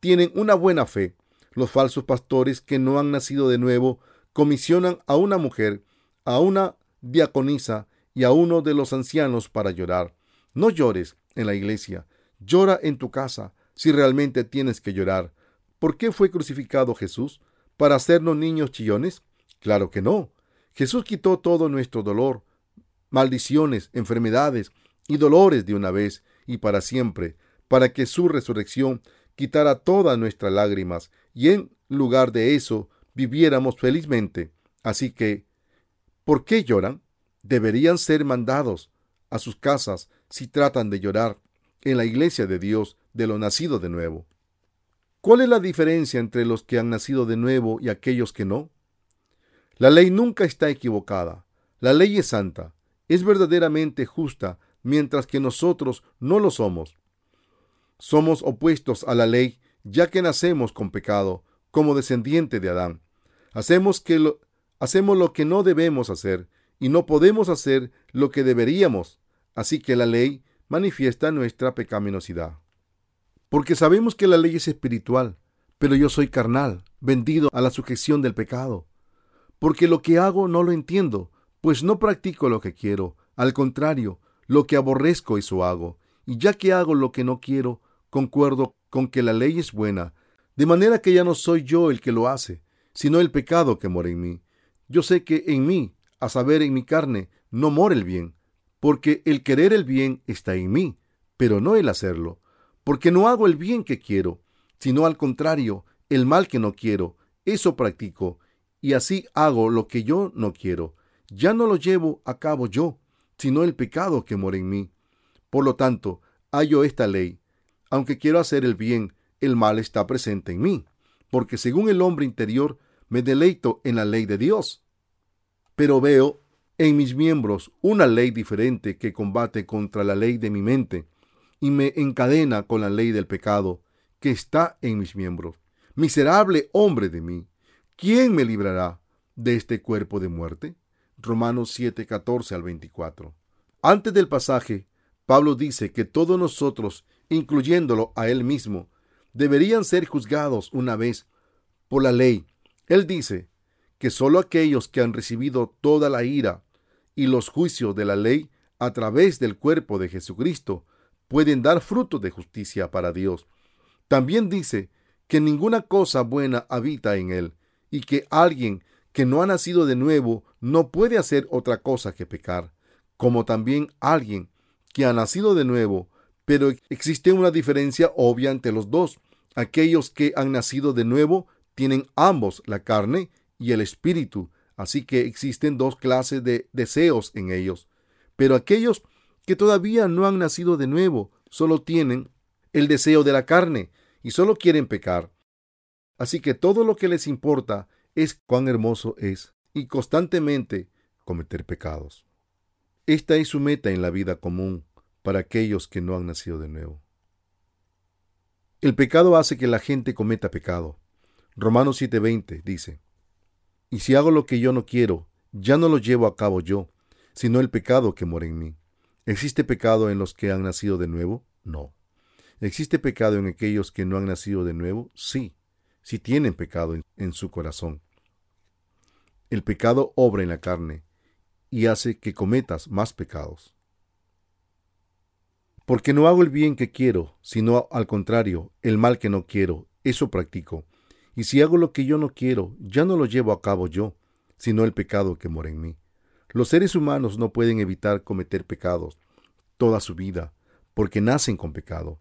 tienen una buena fe. Los falsos pastores que no han nacido de nuevo comisionan a una mujer, a una diaconisa y a uno de los ancianos para llorar. No llores en la iglesia, llora en tu casa si realmente tienes que llorar. ¿Por qué fue crucificado Jesús? ¿Para hacernos niños chillones? Claro que no. Jesús quitó todo nuestro dolor, maldiciones, enfermedades y dolores de una vez y para siempre, para que su resurrección quitara todas nuestras lágrimas y en lugar de eso viviéramos felizmente. Así que, ¿por qué lloran? Deberían ser mandados a sus casas si tratan de llorar en la iglesia de Dios de lo nacido de nuevo. ¿Cuál es la diferencia entre los que han nacido de nuevo y aquellos que no? La ley nunca está equivocada. La ley es santa, es verdaderamente justa, mientras que nosotros no lo somos. Somos opuestos a la ley, ya que nacemos con pecado, como descendiente de Adán. Hacemos, que lo, hacemos lo que no debemos hacer y no podemos hacer lo que deberíamos. Así que la ley manifiesta nuestra pecaminosidad. Porque sabemos que la ley es espiritual, pero yo soy carnal, vendido a la sujeción del pecado. Porque lo que hago no lo entiendo, pues no practico lo que quiero. Al contrario, lo que aborrezco eso hago. Y ya que hago lo que no quiero, concuerdo con que la ley es buena, de manera que ya no soy yo el que lo hace, sino el pecado que mora en mí. Yo sé que en mí, a saber en mi carne, no mora el bien, porque el querer el bien está en mí, pero no el hacerlo, porque no hago el bien que quiero, sino al contrario, el mal que no quiero, eso practico, y así hago lo que yo no quiero. Ya no lo llevo a cabo yo, sino el pecado que mora en mí. Por lo tanto, hallo esta ley. Aunque quiero hacer el bien, el mal está presente en mí, porque según el hombre interior me deleito en la ley de Dios. Pero veo en mis miembros una ley diferente que combate contra la ley de mi mente y me encadena con la ley del pecado que está en mis miembros. Miserable hombre de mí, ¿quién me librará de este cuerpo de muerte? Romanos 7, 14 al 24. Antes del pasaje, Pablo dice que todos nosotros, incluyéndolo a él mismo, deberían ser juzgados una vez por la ley. Él dice que sólo aquellos que han recibido toda la ira y los juicios de la ley a través del cuerpo de Jesucristo pueden dar fruto de justicia para Dios. También dice que ninguna cosa buena habita en él y que alguien que no ha nacido de nuevo no puede hacer otra cosa que pecar, como también alguien que ha nacido de nuevo pero existe una diferencia obvia entre los dos. Aquellos que han nacido de nuevo tienen ambos la carne y el espíritu, así que existen dos clases de deseos en ellos. Pero aquellos que todavía no han nacido de nuevo solo tienen el deseo de la carne y solo quieren pecar. Así que todo lo que les importa es cuán hermoso es y constantemente cometer pecados. Esta es su meta en la vida común para aquellos que no han nacido de nuevo. El pecado hace que la gente cometa pecado. Romanos 7:20 dice, Y si hago lo que yo no quiero, ya no lo llevo a cabo yo, sino el pecado que mora en mí. ¿Existe pecado en los que han nacido de nuevo? No. ¿Existe pecado en aquellos que no han nacido de nuevo? Sí, si tienen pecado en, en su corazón. El pecado obra en la carne y hace que cometas más pecados. Porque no hago el bien que quiero, sino al contrario, el mal que no quiero, eso practico. Y si hago lo que yo no quiero, ya no lo llevo a cabo yo, sino el pecado que mora en mí. Los seres humanos no pueden evitar cometer pecados toda su vida, porque nacen con pecado.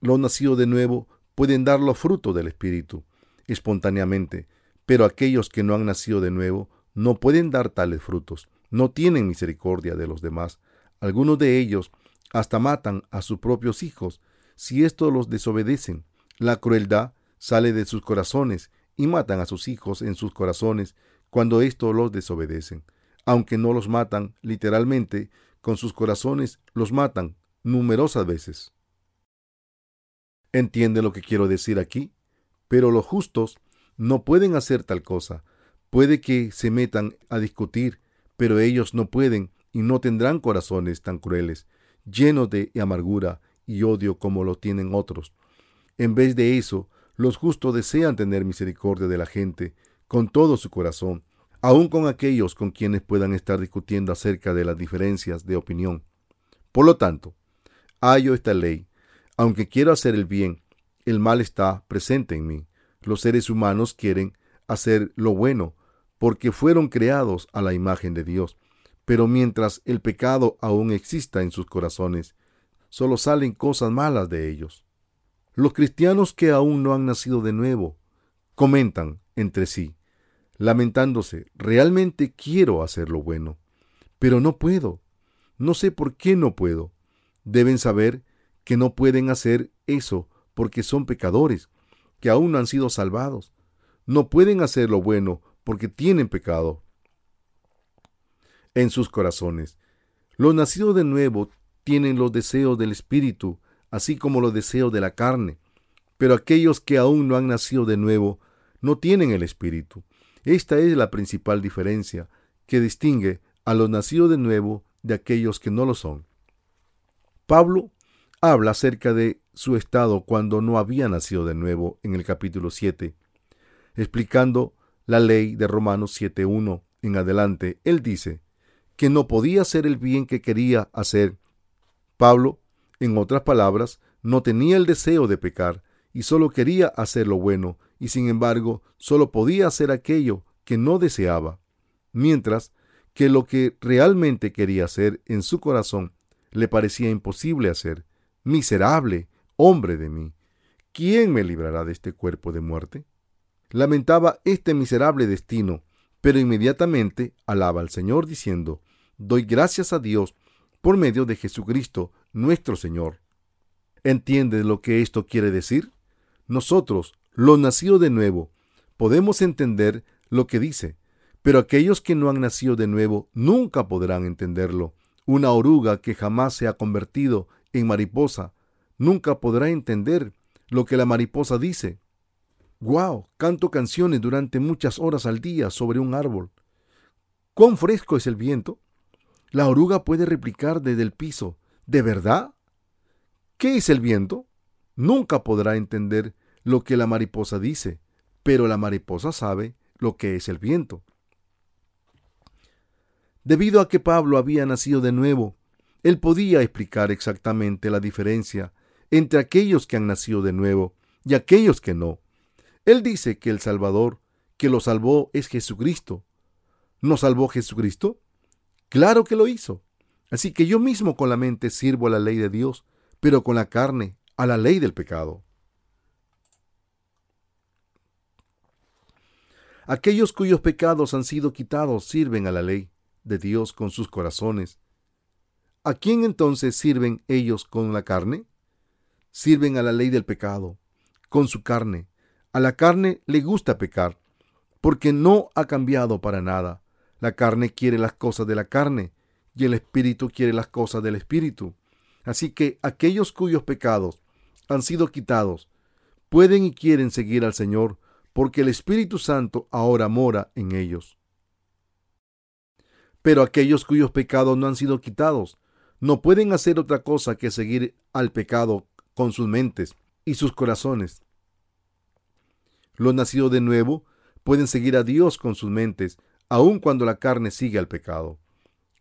Los nacidos de nuevo pueden dar los frutos del Espíritu, espontáneamente, pero aquellos que no han nacido de nuevo no pueden dar tales frutos, no tienen misericordia de los demás. Algunos de ellos hasta matan a sus propios hijos si estos los desobedecen. La crueldad sale de sus corazones y matan a sus hijos en sus corazones cuando éstos los desobedecen. Aunque no los matan literalmente, con sus corazones los matan numerosas veces. ¿Entiende lo que quiero decir aquí? Pero los justos no pueden hacer tal cosa. Puede que se metan a discutir, pero ellos no pueden y no tendrán corazones tan crueles, llenos de amargura y odio como lo tienen otros. En vez de eso, los justos desean tener misericordia de la gente con todo su corazón, aun con aquellos con quienes puedan estar discutiendo acerca de las diferencias de opinión. Por lo tanto, hallo esta ley. Aunque quiero hacer el bien, el mal está presente en mí. Los seres humanos quieren hacer lo bueno porque fueron creados a la imagen de Dios. Pero mientras el pecado aún exista en sus corazones, solo salen cosas malas de ellos. Los cristianos que aún no han nacido de nuevo comentan entre sí, lamentándose, realmente quiero hacer lo bueno, pero no puedo. No sé por qué no puedo. Deben saber que no pueden hacer eso porque son pecadores, que aún no han sido salvados. No pueden hacer lo bueno porque tienen pecado en sus corazones. Los nacidos de nuevo tienen los deseos del Espíritu, así como los deseos de la carne. Pero aquellos que aún no han nacido de nuevo no tienen el Espíritu. Esta es la principal diferencia que distingue a los nacidos de nuevo de aquellos que no lo son. Pablo habla acerca de su estado cuando no había nacido de nuevo en el capítulo 7, explicando la ley de Romanos 7.1 en adelante. Él dice que no podía hacer el bien que quería hacer. Pablo, en otras palabras, no tenía el deseo de pecar y solo quería hacer lo bueno y sin embargo solo podía hacer aquello que no deseaba, mientras que lo que realmente quería hacer en su corazón le parecía imposible hacer. Miserable, hombre de mí, ¿quién me librará de este cuerpo de muerte? Lamentaba este miserable destino, pero inmediatamente alaba al Señor diciendo, Doy gracias a Dios por medio de Jesucristo nuestro Señor. ¿Entiendes lo que esto quiere decir? Nosotros, los nacidos de nuevo, podemos entender lo que dice, pero aquellos que no han nacido de nuevo nunca podrán entenderlo. Una oruga que jamás se ha convertido en mariposa nunca podrá entender lo que la mariposa dice. ¡Guau! Canto canciones durante muchas horas al día sobre un árbol. ¿Cuán fresco es el viento? La oruga puede replicar desde el piso. ¿De verdad? ¿Qué es el viento? Nunca podrá entender lo que la mariposa dice, pero la mariposa sabe lo que es el viento. Debido a que Pablo había nacido de nuevo, él podía explicar exactamente la diferencia entre aquellos que han nacido de nuevo y aquellos que no. Él dice que el Salvador que lo salvó es Jesucristo. ¿No salvó Jesucristo? Claro que lo hizo. Así que yo mismo con la mente sirvo a la ley de Dios, pero con la carne a la ley del pecado. Aquellos cuyos pecados han sido quitados sirven a la ley de Dios con sus corazones. ¿A quién entonces sirven ellos con la carne? Sirven a la ley del pecado, con su carne. A la carne le gusta pecar, porque no ha cambiado para nada. La carne quiere las cosas de la carne, y el espíritu quiere las cosas del espíritu. Así que aquellos cuyos pecados han sido quitados pueden y quieren seguir al Señor, porque el Espíritu Santo ahora mora en ellos. Pero aquellos cuyos pecados no han sido quitados, no pueden hacer otra cosa que seguir al pecado con sus mentes y sus corazones. Los nacidos de nuevo pueden seguir a Dios con sus mentes, aun cuando la carne sigue al pecado.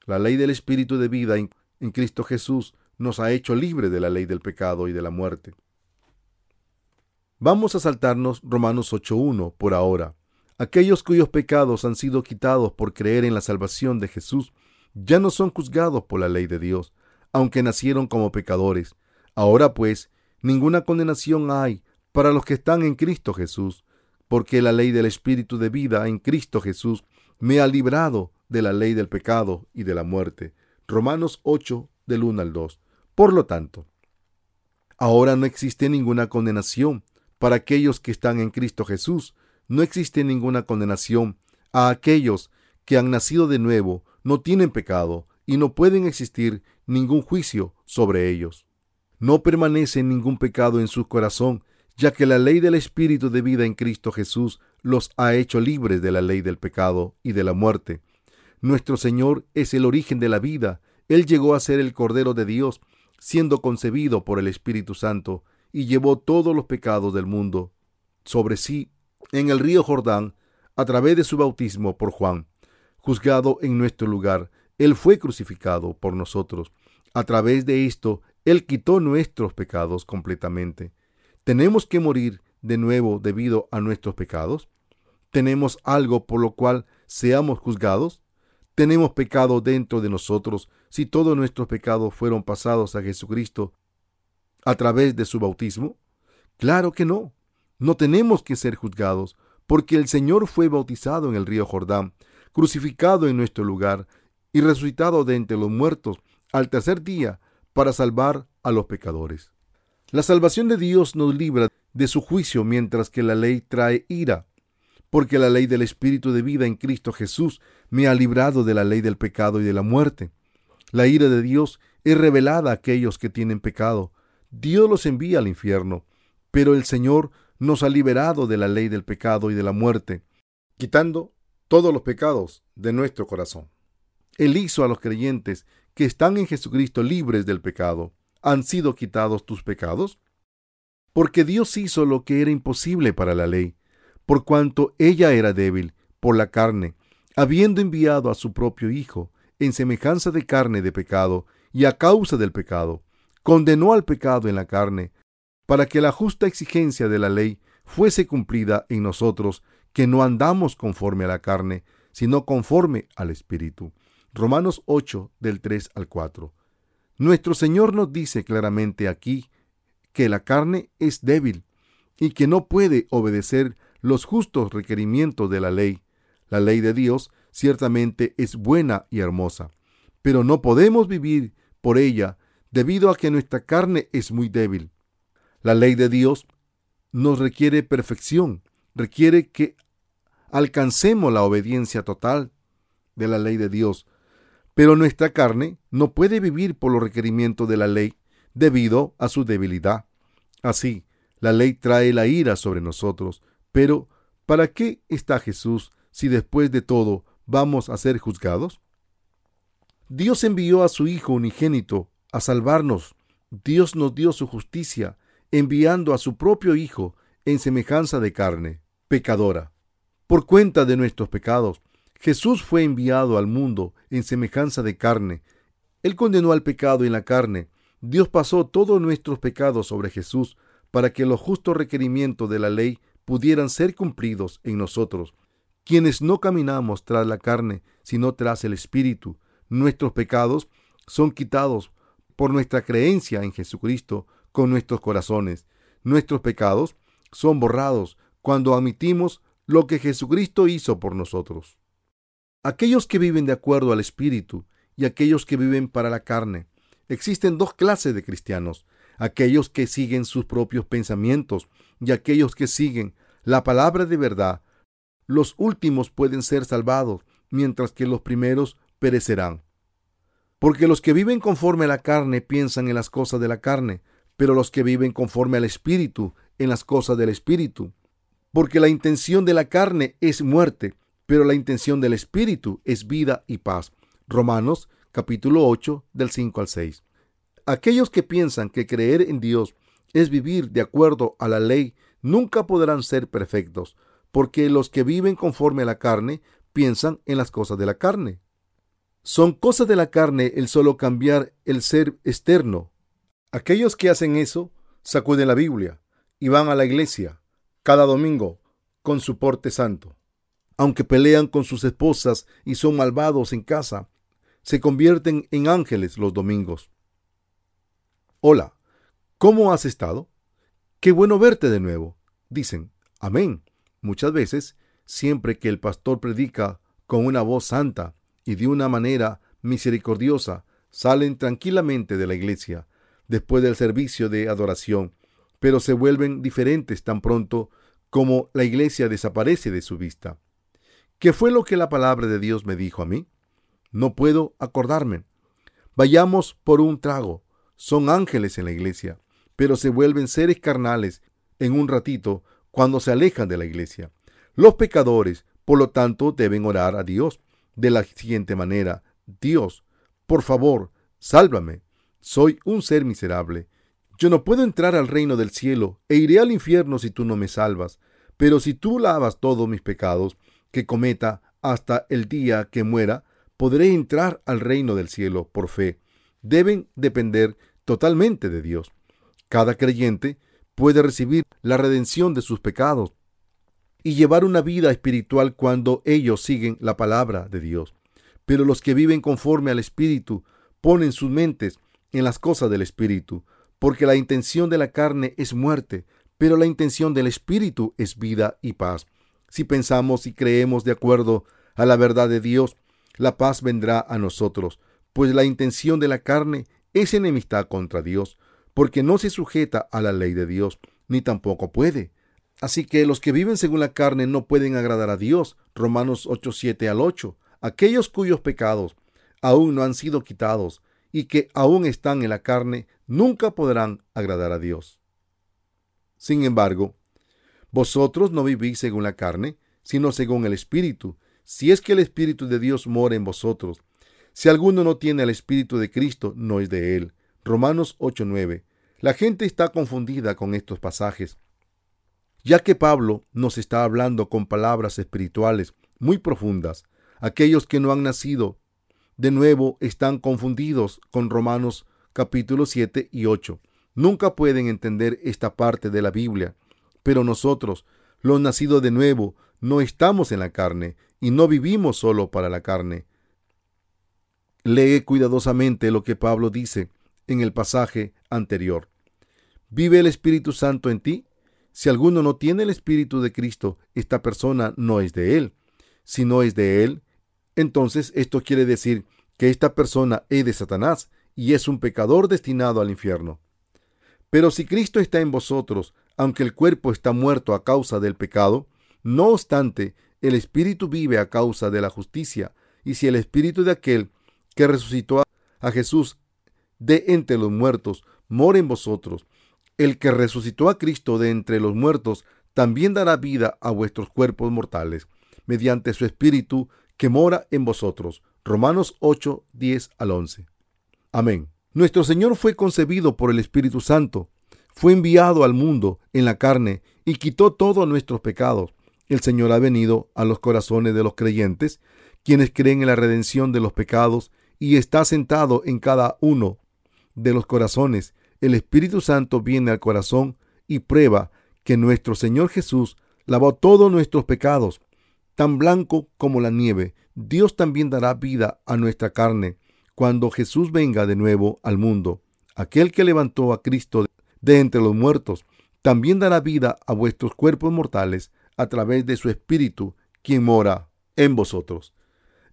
La ley del Espíritu de vida en, Cristo Jesús nos ha hecho libre de la ley del pecado y de la muerte. Vamos a saltarnos Romanos 8.1 por ahora. Aquellos cuyos pecados han sido quitados por creer en la salvación de Jesús ya no son juzgados por la ley de Dios, aunque nacieron como pecadores. Ahora pues, ninguna condenación hay para los que están en Cristo Jesús, porque la ley del Espíritu de vida en Cristo Jesús me ha librado de la ley del pecado y de la muerte. Romanos 8 del 1 al 2. Por lo tanto, ahora no existe ninguna condenación para aquellos que están en Cristo Jesús, no existe ninguna condenación a aquellos que han nacido de nuevo, no tienen pecado y no pueden existir ningún juicio sobre ellos. No permanece ningún pecado en su corazón, ya que la ley del Espíritu de vida en Cristo Jesús los ha hecho libres de la ley del pecado y de la muerte. Nuestro Señor es el origen de la vida. Él llegó a ser el Cordero de Dios, siendo concebido por el Espíritu Santo, y llevó todos los pecados del mundo sobre sí en el río Jordán a través de su bautismo por Juan. Juzgado en nuestro lugar, Él fue crucificado por nosotros. A través de esto, Él quitó nuestros pecados completamente. ¿Tenemos que morir de nuevo debido a nuestros pecados? ¿Tenemos algo por lo cual seamos juzgados? ¿Tenemos pecado dentro de nosotros si todos nuestros pecados fueron pasados a Jesucristo a través de su bautismo? Claro que no. No tenemos que ser juzgados, porque el Señor fue bautizado en el río Jordán, crucificado en nuestro lugar y resucitado de entre los muertos al tercer día para salvar a los pecadores. La salvación de Dios nos libra de su juicio mientras que la ley trae ira, porque la ley del Espíritu de vida en Cristo Jesús me ha librado de la ley del pecado y de la muerte. La ira de Dios es revelada a aquellos que tienen pecado. Dios los envía al infierno, pero el Señor nos ha liberado de la ley del pecado y de la muerte, quitando todos los pecados de nuestro corazón. Él hizo a los creyentes que están en Jesucristo libres del pecado han sido quitados tus pecados? Porque Dios hizo lo que era imposible para la ley, por cuanto ella era débil por la carne, habiendo enviado a su propio Hijo en semejanza de carne de pecado, y a causa del pecado, condenó al pecado en la carne, para que la justa exigencia de la ley fuese cumplida en nosotros, que no andamos conforme a la carne, sino conforme al Espíritu. Romanos 8 del 3 al 4. Nuestro Señor nos dice claramente aquí que la carne es débil y que no puede obedecer los justos requerimientos de la ley. La ley de Dios ciertamente es buena y hermosa, pero no podemos vivir por ella debido a que nuestra carne es muy débil. La ley de Dios nos requiere perfección, requiere que alcancemos la obediencia total de la ley de Dios pero nuestra carne no puede vivir por los requerimientos de la ley debido a su debilidad. Así, la ley trae la ira sobre nosotros. Pero, ¿para qué está Jesús si después de todo vamos a ser juzgados? Dios envió a su Hijo unigénito a salvarnos. Dios nos dio su justicia, enviando a su propio Hijo en semejanza de carne, pecadora, por cuenta de nuestros pecados Jesús fue enviado al mundo en semejanza de carne. Él condenó al pecado en la carne. Dios pasó todos nuestros pecados sobre Jesús para que los justos requerimientos de la ley pudieran ser cumplidos en nosotros, quienes no caminamos tras la carne, sino tras el Espíritu. Nuestros pecados son quitados por nuestra creencia en Jesucristo con nuestros corazones. Nuestros pecados son borrados cuando admitimos lo que Jesucristo hizo por nosotros aquellos que viven de acuerdo al Espíritu y aquellos que viven para la carne. Existen dos clases de cristianos, aquellos que siguen sus propios pensamientos y aquellos que siguen la palabra de verdad. Los últimos pueden ser salvados, mientras que los primeros perecerán. Porque los que viven conforme a la carne piensan en las cosas de la carne, pero los que viven conforme al Espíritu en las cosas del Espíritu. Porque la intención de la carne es muerte, pero la intención del Espíritu es vida y paz. Romanos capítulo 8 del 5 al 6. Aquellos que piensan que creer en Dios es vivir de acuerdo a la ley nunca podrán ser perfectos, porque los que viven conforme a la carne piensan en las cosas de la carne. Son cosas de la carne el solo cambiar el ser externo. Aquellos que hacen eso sacuden la Biblia y van a la iglesia cada domingo con su porte santo aunque pelean con sus esposas y son malvados en casa, se convierten en ángeles los domingos. Hola, ¿cómo has estado? Qué bueno verte de nuevo. Dicen, amén. Muchas veces, siempre que el pastor predica con una voz santa y de una manera misericordiosa, salen tranquilamente de la iglesia después del servicio de adoración, pero se vuelven diferentes tan pronto como la iglesia desaparece de su vista. ¿Qué fue lo que la palabra de Dios me dijo a mí? No puedo acordarme. Vayamos por un trago. Son ángeles en la iglesia, pero se vuelven seres carnales en un ratito cuando se alejan de la iglesia. Los pecadores, por lo tanto, deben orar a Dios de la siguiente manera. Dios, por favor, sálvame. Soy un ser miserable. Yo no puedo entrar al reino del cielo e iré al infierno si tú no me salvas. Pero si tú lavas todos mis pecados que cometa hasta el día que muera, podré entrar al reino del cielo por fe. Deben depender totalmente de Dios. Cada creyente puede recibir la redención de sus pecados y llevar una vida espiritual cuando ellos siguen la palabra de Dios. Pero los que viven conforme al Espíritu ponen sus mentes en las cosas del Espíritu, porque la intención de la carne es muerte, pero la intención del Espíritu es vida y paz. Si pensamos y creemos de acuerdo a la verdad de Dios, la paz vendrá a nosotros, pues la intención de la carne es enemistad contra Dios, porque no se sujeta a la ley de Dios, ni tampoco puede. Así que los que viven según la carne no pueden agradar a Dios. Romanos 8, 7 al 8. Aquellos cuyos pecados aún no han sido quitados y que aún están en la carne, nunca podrán agradar a Dios. Sin embargo, vosotros no vivís según la carne, sino según el Espíritu, si es que el Espíritu de Dios mora en vosotros. Si alguno no tiene el Espíritu de Cristo, no es de él. Romanos 8:9. La gente está confundida con estos pasajes, ya que Pablo nos está hablando con palabras espirituales muy profundas. Aquellos que no han nacido de nuevo están confundidos con Romanos capítulo 7 y 8. Nunca pueden entender esta parte de la Biblia, pero nosotros, los nacidos de nuevo, no estamos en la carne y no vivimos solo para la carne. Lee cuidadosamente lo que Pablo dice en el pasaje anterior. ¿Vive el Espíritu Santo en ti? Si alguno no tiene el Espíritu de Cristo, esta persona no es de Él. Si no es de Él, entonces esto quiere decir que esta persona es de Satanás y es un pecador destinado al infierno. Pero si Cristo está en vosotros, aunque el cuerpo está muerto a causa del pecado, no obstante, el Espíritu vive a causa de la justicia, y si el Espíritu de aquel que resucitó a Jesús de entre los muertos mora en vosotros, el que resucitó a Cristo de entre los muertos también dará vida a vuestros cuerpos mortales, mediante su Espíritu que mora en vosotros. Romanos 8, 10 al 11. Amén. Nuestro Señor fue concebido por el Espíritu Santo, fue enviado al mundo en la carne y quitó todos nuestros pecados. El Señor ha venido a los corazones de los creyentes, quienes creen en la redención de los pecados, y está sentado en cada uno de los corazones. El Espíritu Santo viene al corazón y prueba que nuestro Señor Jesús lavó todos nuestros pecados tan blanco como la nieve, Dios también dará vida a nuestra carne cuando Jesús venga de nuevo al mundo. Aquel que levantó a Cristo de entre los muertos, también dará vida a vuestros cuerpos mortales a través de su Espíritu, quien mora en vosotros.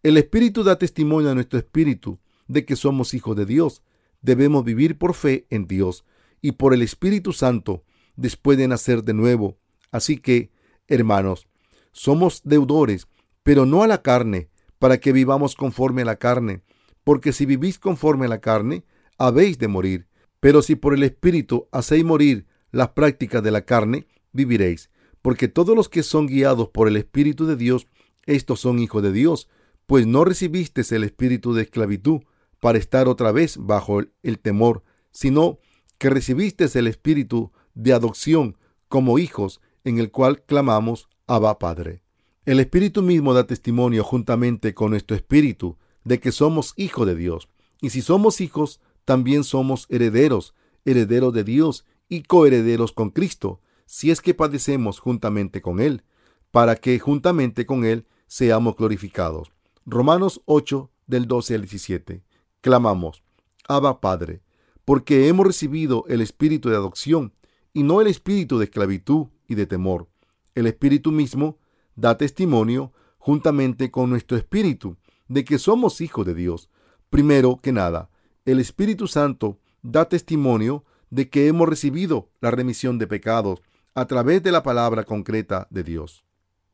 El Espíritu da testimonio a nuestro Espíritu de que somos hijos de Dios. Debemos vivir por fe en Dios y por el Espíritu Santo después de nacer de nuevo. Así que, hermanos, somos deudores, pero no a la carne, para que vivamos conforme a la carne. Porque si vivís conforme a la carne, habéis de morir. Pero si por el Espíritu hacéis morir las prácticas de la carne, viviréis. Porque todos los que son guiados por el Espíritu de Dios, estos son hijos de Dios, pues no recibisteis el espíritu de esclavitud para estar otra vez bajo el temor, sino que recibisteis el espíritu de adopción como hijos, en el cual clamamos Abba Padre. El Espíritu mismo da testimonio juntamente con nuestro Espíritu de que somos hijos de Dios. Y si somos hijos, también somos herederos, herederos de Dios y coherederos con Cristo, si es que padecemos juntamente con Él, para que juntamente con Él seamos glorificados. Romanos 8 del 12 al 17. Clamamos, Abba Padre, porque hemos recibido el espíritu de adopción y no el espíritu de esclavitud y de temor el Espíritu mismo da testimonio juntamente con nuestro Espíritu de que somos hijos de Dios. Primero que nada, el Espíritu Santo da testimonio de que hemos recibido la remisión de pecados a través de la palabra concreta de Dios.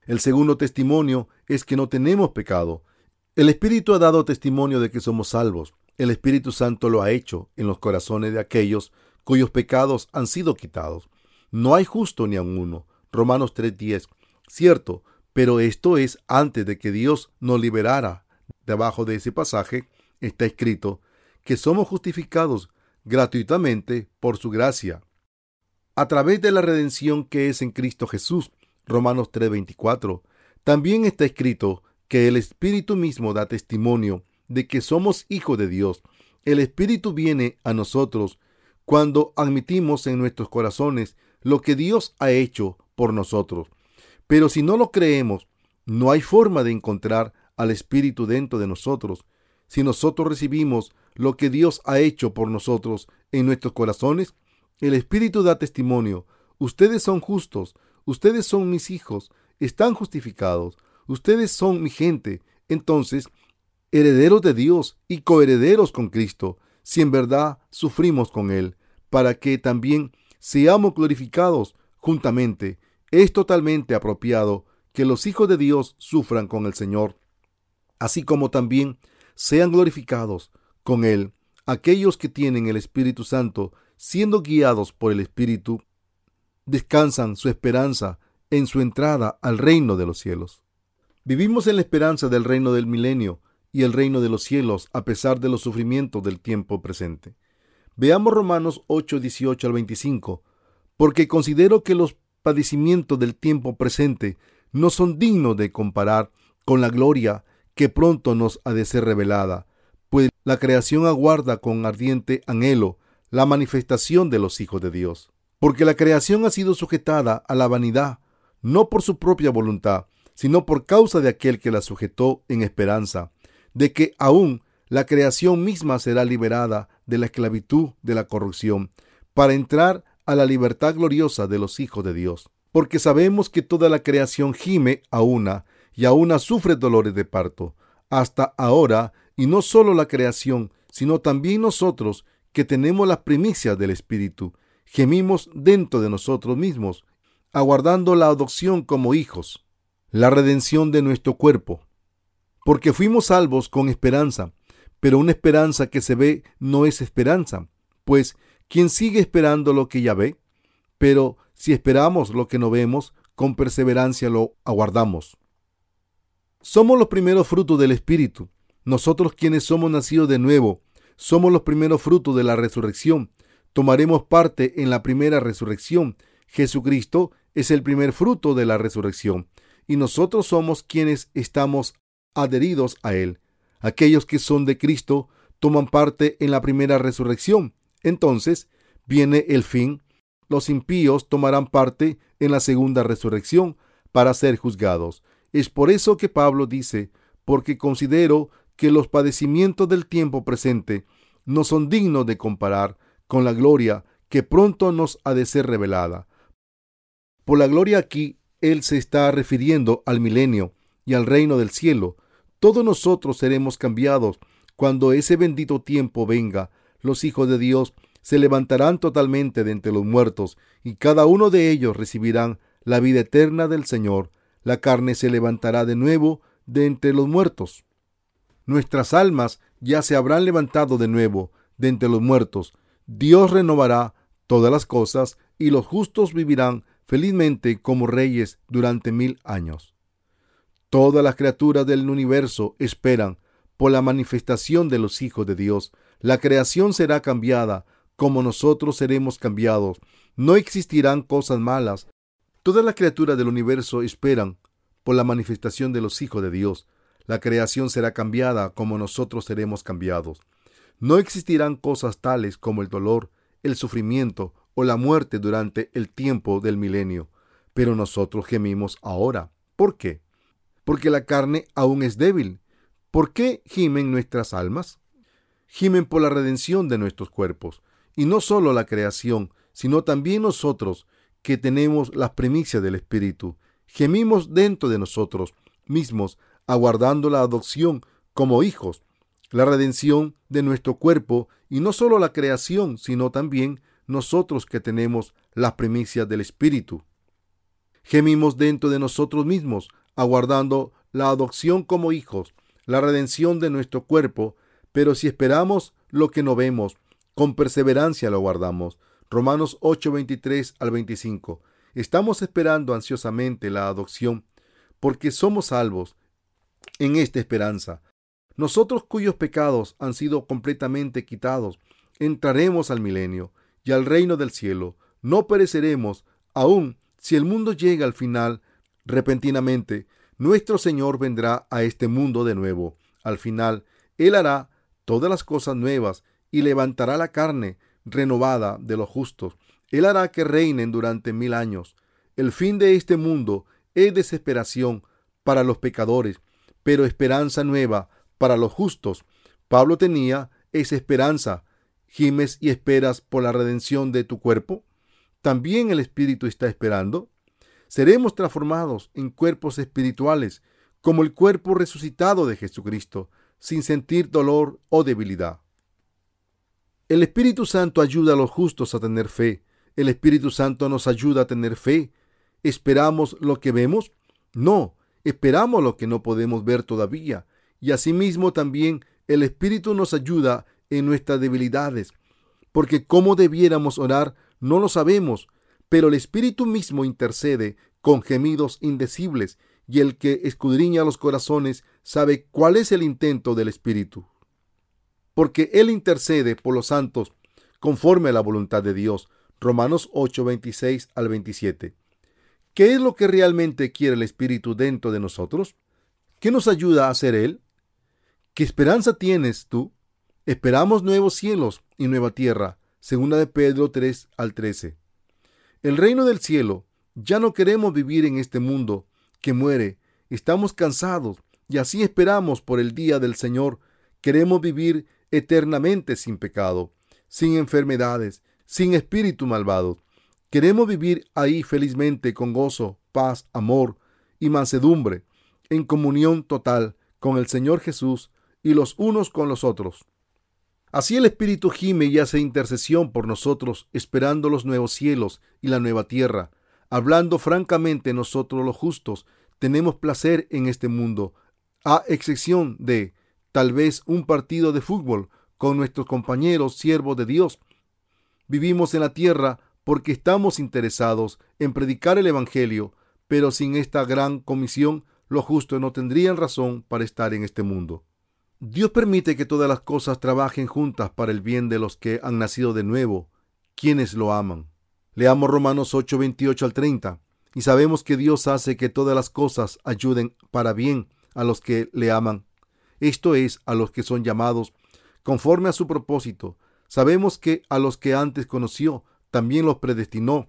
El segundo testimonio es que no tenemos pecado. El Espíritu ha dado testimonio de que somos salvos. El Espíritu Santo lo ha hecho en los corazones de aquellos cuyos pecados han sido quitados. No hay justo ni aun uno. Romanos 3:10. Cierto, pero esto es antes de que Dios nos liberara. Debajo de ese pasaje está escrito que somos justificados gratuitamente por su gracia, a través de la redención que es en Cristo Jesús. Romanos 3:24. También está escrito que el Espíritu mismo da testimonio de que somos hijos de Dios. El Espíritu viene a nosotros cuando admitimos en nuestros corazones lo que Dios ha hecho por nosotros. Pero si no lo creemos, no hay forma de encontrar al Espíritu dentro de nosotros. Si nosotros recibimos lo que Dios ha hecho por nosotros en nuestros corazones, el Espíritu da testimonio. Ustedes son justos, ustedes son mis hijos, están justificados, ustedes son mi gente. Entonces, herederos de Dios y coherederos con Cristo, si en verdad sufrimos con Él, para que también seamos glorificados juntamente. Es totalmente apropiado que los hijos de Dios sufran con el Señor, así como también sean glorificados con Él aquellos que tienen el Espíritu Santo, siendo guiados por el Espíritu, descansan su esperanza en su entrada al reino de los cielos. Vivimos en la esperanza del reino del milenio y el reino de los cielos a pesar de los sufrimientos del tiempo presente. Veamos Romanos 8, 18 al 25, porque considero que los padecimientos del tiempo presente no son dignos de comparar con la gloria que pronto nos ha de ser revelada, pues la creación aguarda con ardiente anhelo la manifestación de los hijos de Dios. Porque la creación ha sido sujetada a la vanidad, no por su propia voluntad, sino por causa de aquel que la sujetó en esperanza, de que aún la creación misma será liberada de la esclavitud de la corrupción, para entrar a la libertad gloriosa de los hijos de Dios. Porque sabemos que toda la creación gime a una, y a una sufre dolores de parto, hasta ahora, y no solo la creación, sino también nosotros, que tenemos las primicias del Espíritu, gemimos dentro de nosotros mismos, aguardando la adopción como hijos, la redención de nuestro cuerpo. Porque fuimos salvos con esperanza, pero una esperanza que se ve no es esperanza, pues quien sigue esperando lo que ya ve, pero si esperamos lo que no vemos, con perseverancia lo aguardamos. Somos los primeros frutos del Espíritu. Nosotros quienes somos nacidos de nuevo, somos los primeros frutos de la resurrección. Tomaremos parte en la primera resurrección. Jesucristo es el primer fruto de la resurrección y nosotros somos quienes estamos adheridos a Él. Aquellos que son de Cristo toman parte en la primera resurrección. Entonces viene el fin. Los impíos tomarán parte en la segunda resurrección para ser juzgados. Es por eso que Pablo dice, porque considero que los padecimientos del tiempo presente no son dignos de comparar con la gloria que pronto nos ha de ser revelada. Por la gloria aquí, él se está refiriendo al milenio y al reino del cielo. Todos nosotros seremos cambiados cuando ese bendito tiempo venga. Los hijos de Dios se levantarán totalmente de entre los muertos y cada uno de ellos recibirán la vida eterna del Señor la carne se levantará de nuevo de entre los muertos. Nuestras almas ya se habrán levantado de nuevo de entre los muertos. Dios renovará todas las cosas y los justos vivirán felizmente como reyes durante mil años. Todas las criaturas del universo esperan por la manifestación de los hijos de Dios. La creación será cambiada como nosotros seremos cambiados. No existirán cosas malas, Todas las criaturas del universo esperan por la manifestación de los hijos de Dios. La creación será cambiada como nosotros seremos cambiados. No existirán cosas tales como el dolor, el sufrimiento o la muerte durante el tiempo del milenio. Pero nosotros gemimos ahora. ¿Por qué? Porque la carne aún es débil. ¿Por qué gimen nuestras almas? Gimen por la redención de nuestros cuerpos. Y no solo la creación, sino también nosotros, que tenemos las primicias del Espíritu. Gemimos dentro de nosotros mismos, aguardando la adopción como hijos, la redención de nuestro cuerpo y no solo la creación, sino también nosotros que tenemos las primicias del Espíritu. Gemimos dentro de nosotros mismos, aguardando la adopción como hijos, la redención de nuestro cuerpo, pero si esperamos lo que no vemos, con perseverancia lo guardamos. Romanos 8, 23 al 25. Estamos esperando ansiosamente la adopción, porque somos salvos en esta esperanza. Nosotros cuyos pecados han sido completamente quitados, entraremos al milenio y al reino del cielo. No pereceremos, aun si el mundo llega al final repentinamente. Nuestro Señor vendrá a este mundo de nuevo. Al final, Él hará todas las cosas nuevas y levantará la carne renovada de los justos. Él hará que reinen durante mil años. El fin de este mundo es desesperación para los pecadores, pero esperanza nueva para los justos. Pablo tenía esa esperanza. ¿Gimes y esperas por la redención de tu cuerpo? ¿También el Espíritu está esperando? Seremos transformados en cuerpos espirituales, como el cuerpo resucitado de Jesucristo, sin sentir dolor o debilidad. El Espíritu Santo ayuda a los justos a tener fe. El Espíritu Santo nos ayuda a tener fe. ¿Esperamos lo que vemos? No, esperamos lo que no podemos ver todavía. Y asimismo también el Espíritu nos ayuda en nuestras debilidades. Porque cómo debiéramos orar no lo sabemos, pero el Espíritu mismo intercede con gemidos indecibles y el que escudriña los corazones sabe cuál es el intento del Espíritu porque Él intercede por los santos conforme a la voluntad de Dios. Romanos 8, 26 al 27. ¿Qué es lo que realmente quiere el Espíritu dentro de nosotros? ¿Qué nos ayuda a hacer Él? ¿Qué esperanza tienes tú? Esperamos nuevos cielos y nueva tierra. Segunda de Pedro 3 al 13. El reino del cielo. Ya no queremos vivir en este mundo que muere. Estamos cansados y así esperamos por el día del Señor. Queremos vivir eternamente sin pecado, sin enfermedades, sin espíritu malvado. Queremos vivir ahí felizmente con gozo, paz, amor y mansedumbre, en comunión total con el Señor Jesús y los unos con los otros. Así el Espíritu gime y hace intercesión por nosotros, esperando los nuevos cielos y la nueva tierra. Hablando francamente nosotros los justos, tenemos placer en este mundo, a excepción de tal vez un partido de fútbol con nuestros compañeros siervos de Dios. Vivimos en la tierra porque estamos interesados en predicar el Evangelio, pero sin esta gran comisión los justos no tendrían razón para estar en este mundo. Dios permite que todas las cosas trabajen juntas para el bien de los que han nacido de nuevo, quienes lo aman. Leamos Romanos 8, 28 al 30, y sabemos que Dios hace que todas las cosas ayuden para bien a los que le aman, esto es, a los que son llamados conforme a su propósito. Sabemos que a los que antes conoció, también los predestinó,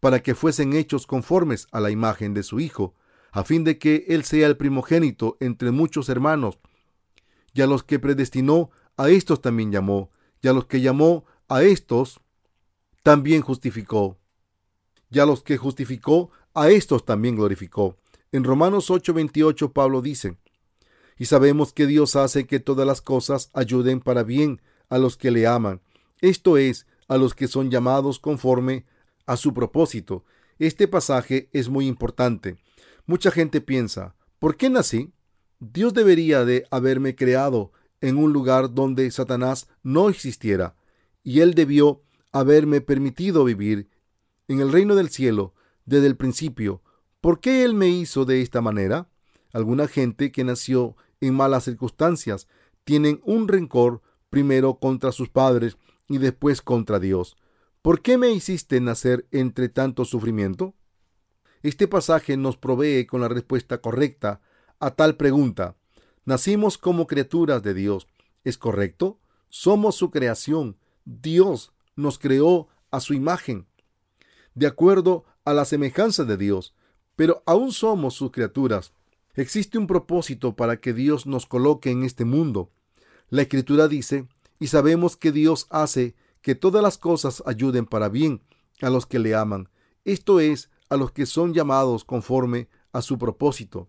para que fuesen hechos conformes a la imagen de su Hijo, a fin de que Él sea el primogénito entre muchos hermanos. Y a los que predestinó, a estos también llamó, y a los que llamó, a estos también justificó. Y a los que justificó, a estos también glorificó. En Romanos 8:28 Pablo dice, y sabemos que Dios hace que todas las cosas ayuden para bien a los que le aman, esto es, a los que son llamados conforme a su propósito. Este pasaje es muy importante. Mucha gente piensa, ¿por qué nací? Dios debería de haberme creado en un lugar donde Satanás no existiera, y él debió haberme permitido vivir en el reino del cielo desde el principio. ¿Por qué él me hizo de esta manera? Alguna gente que nació en malas circunstancias, tienen un rencor primero contra sus padres y después contra Dios. ¿Por qué me hiciste nacer entre tanto sufrimiento? Este pasaje nos provee con la respuesta correcta a tal pregunta. Nacimos como criaturas de Dios. ¿Es correcto? Somos su creación. Dios nos creó a su imagen, de acuerdo a la semejanza de Dios, pero aún somos sus criaturas. Existe un propósito para que Dios nos coloque en este mundo. La Escritura dice, y sabemos que Dios hace que todas las cosas ayuden para bien a los que le aman, esto es, a los que son llamados conforme a su propósito.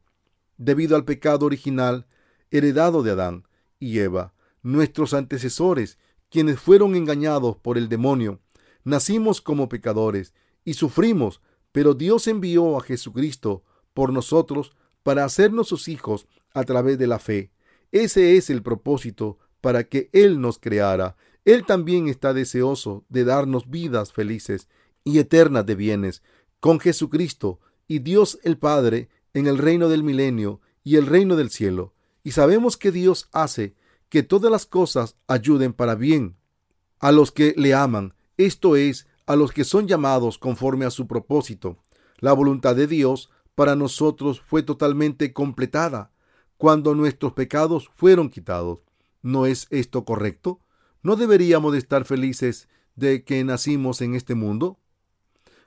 Debido al pecado original heredado de Adán y Eva, nuestros antecesores, quienes fueron engañados por el demonio, nacimos como pecadores y sufrimos, pero Dios envió a Jesucristo por nosotros para hacernos sus hijos a través de la fe. Ese es el propósito para que Él nos creara. Él también está deseoso de darnos vidas felices y eternas de bienes con Jesucristo y Dios el Padre en el reino del milenio y el reino del cielo. Y sabemos que Dios hace que todas las cosas ayuden para bien a los que le aman, esto es, a los que son llamados conforme a su propósito. La voluntad de Dios para nosotros fue totalmente completada cuando nuestros pecados fueron quitados. ¿No es esto correcto? ¿No deberíamos de estar felices de que nacimos en este mundo?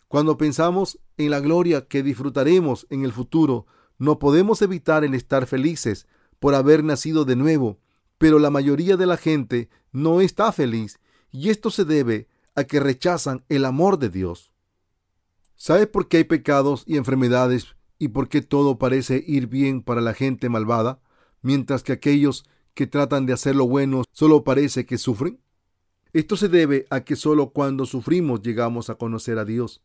Cuando pensamos en la gloria que disfrutaremos en el futuro, no podemos evitar el estar felices por haber nacido de nuevo, pero la mayoría de la gente no está feliz y esto se debe a que rechazan el amor de Dios. ¿Sabe por qué hay pecados y enfermedades y por qué todo parece ir bien para la gente malvada, mientras que aquellos que tratan de hacer lo bueno solo parece que sufren? Esto se debe a que solo cuando sufrimos llegamos a conocer a Dios,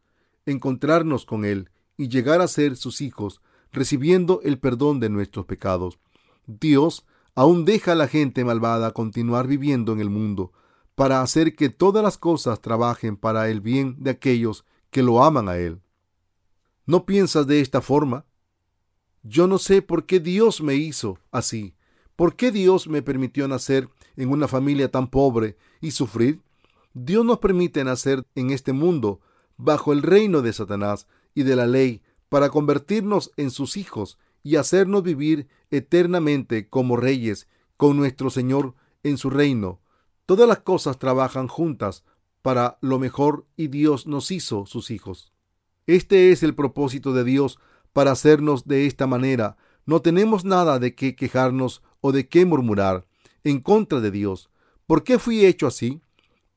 encontrarnos con Él y llegar a ser sus hijos, recibiendo el perdón de nuestros pecados. Dios aún deja a la gente malvada continuar viviendo en el mundo, para hacer que todas las cosas trabajen para el bien de aquellos que lo aman a Él. ¿No piensas de esta forma? Yo no sé por qué Dios me hizo así. ¿Por qué Dios me permitió nacer en una familia tan pobre y sufrir? Dios nos permite nacer en este mundo bajo el reino de Satanás y de la ley para convertirnos en sus hijos y hacernos vivir eternamente como reyes con nuestro Señor en su reino. Todas las cosas trabajan juntas para lo mejor y Dios nos hizo sus hijos. Este es el propósito de Dios para hacernos de esta manera. No tenemos nada de qué quejarnos o de qué murmurar en contra de Dios. ¿Por qué fui hecho así?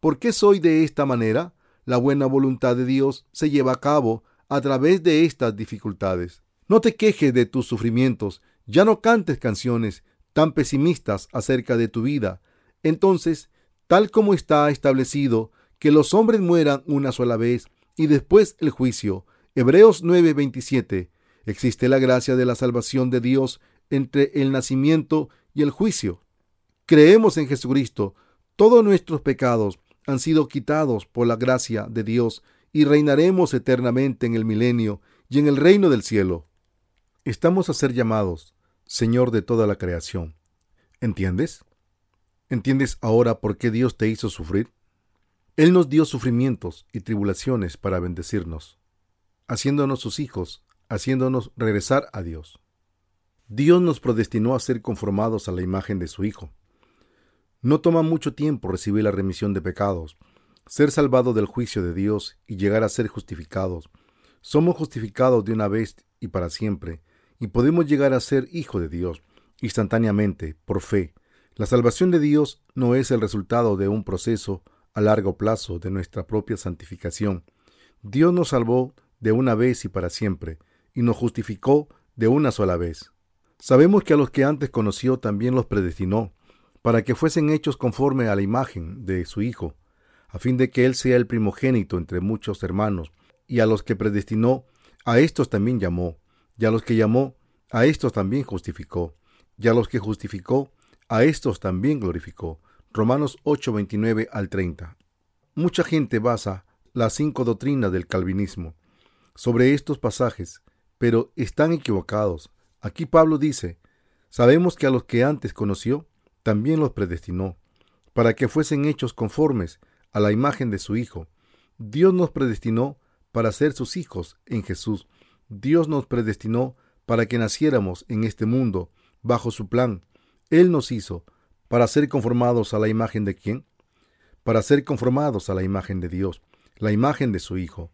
¿Por qué soy de esta manera? La buena voluntad de Dios se lleva a cabo a través de estas dificultades. No te quejes de tus sufrimientos, ya no cantes canciones tan pesimistas acerca de tu vida. Entonces tal como está establecido que los hombres mueran una sola vez y después el juicio. Hebreos 9:27. Existe la gracia de la salvación de Dios entre el nacimiento y el juicio. Creemos en Jesucristo. Todos nuestros pecados han sido quitados por la gracia de Dios y reinaremos eternamente en el milenio y en el reino del cielo. Estamos a ser llamados Señor de toda la creación. ¿Entiendes? ¿Entiendes ahora por qué Dios te hizo sufrir? Él nos dio sufrimientos y tribulaciones para bendecirnos, haciéndonos sus hijos, haciéndonos regresar a Dios. Dios nos predestinó a ser conformados a la imagen de su Hijo. No toma mucho tiempo recibir la remisión de pecados, ser salvado del juicio de Dios y llegar a ser justificados. Somos justificados de una vez y para siempre, y podemos llegar a ser hijo de Dios instantáneamente, por fe, la salvación de Dios no es el resultado de un proceso a largo plazo de nuestra propia santificación. Dios nos salvó de una vez y para siempre, y nos justificó de una sola vez. Sabemos que a los que antes conoció también los predestinó, para que fuesen hechos conforme a la imagen de su Hijo, a fin de que Él sea el primogénito entre muchos hermanos, y a los que predestinó, a estos también llamó, y a los que llamó, a estos también justificó, y a los que justificó, a estos también glorificó. Romanos 8, 29 al 30. Mucha gente basa las cinco doctrinas del calvinismo sobre estos pasajes, pero están equivocados. Aquí Pablo dice, sabemos que a los que antes conoció, también los predestinó, para que fuesen hechos conformes a la imagen de su Hijo. Dios nos predestinó para ser sus hijos en Jesús. Dios nos predestinó para que naciéramos en este mundo bajo su plan él nos hizo para ser conformados a la imagen de quién? Para ser conformados a la imagen de Dios, la imagen de su Hijo.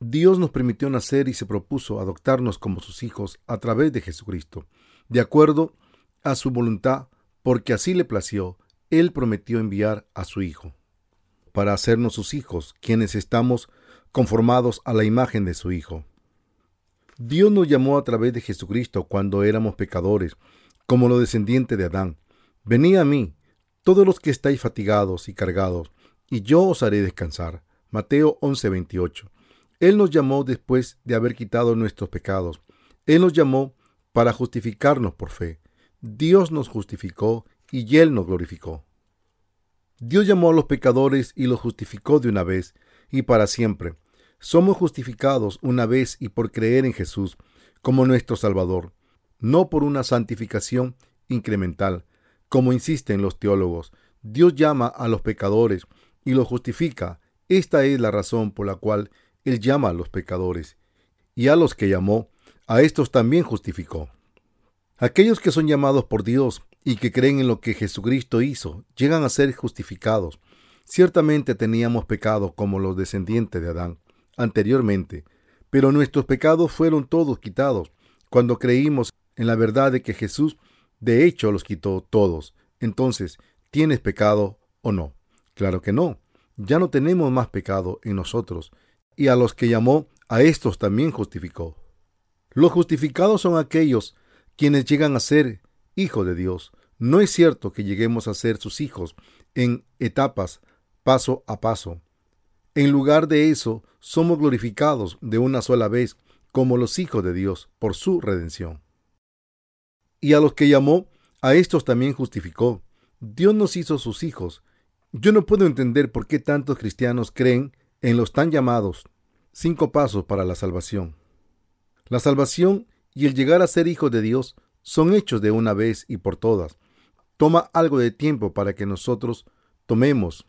Dios nos permitió nacer y se propuso adoptarnos como sus hijos a través de Jesucristo, de acuerdo a su voluntad, porque así le plació, Él prometió enviar a su Hijo, para hacernos sus hijos, quienes estamos conformados a la imagen de su Hijo. Dios nos llamó a través de Jesucristo cuando éramos pecadores, como lo descendiente de Adán. Venid a mí, todos los que estáis fatigados y cargados, y yo os haré descansar. Mateo 11:28. Él nos llamó después de haber quitado nuestros pecados. Él nos llamó para justificarnos por fe. Dios nos justificó y Él nos glorificó. Dios llamó a los pecadores y los justificó de una vez y para siempre. Somos justificados una vez y por creer en Jesús como nuestro Salvador, no por una santificación incremental, como insisten los teólogos. Dios llama a los pecadores y los justifica. Esta es la razón por la cual Él llama a los pecadores. Y a los que llamó, a estos también justificó. Aquellos que son llamados por Dios y que creen en lo que Jesucristo hizo, llegan a ser justificados. Ciertamente teníamos pecado como los descendientes de Adán anteriormente, pero nuestros pecados fueron todos quitados cuando creímos en la verdad de que Jesús de hecho los quitó todos. Entonces, ¿tienes pecado o no? Claro que no. Ya no tenemos más pecado en nosotros, y a los que llamó, a estos también justificó. Los justificados son aquellos quienes llegan a ser hijos de Dios. No es cierto que lleguemos a ser sus hijos en etapas, paso a paso. En lugar de eso, somos glorificados de una sola vez como los hijos de Dios por su redención. Y a los que llamó, a estos también justificó. Dios nos hizo sus hijos. Yo no puedo entender por qué tantos cristianos creen en los tan llamados cinco pasos para la salvación. La salvación y el llegar a ser hijo de Dios son hechos de una vez y por todas. Toma algo de tiempo para que nosotros tomemos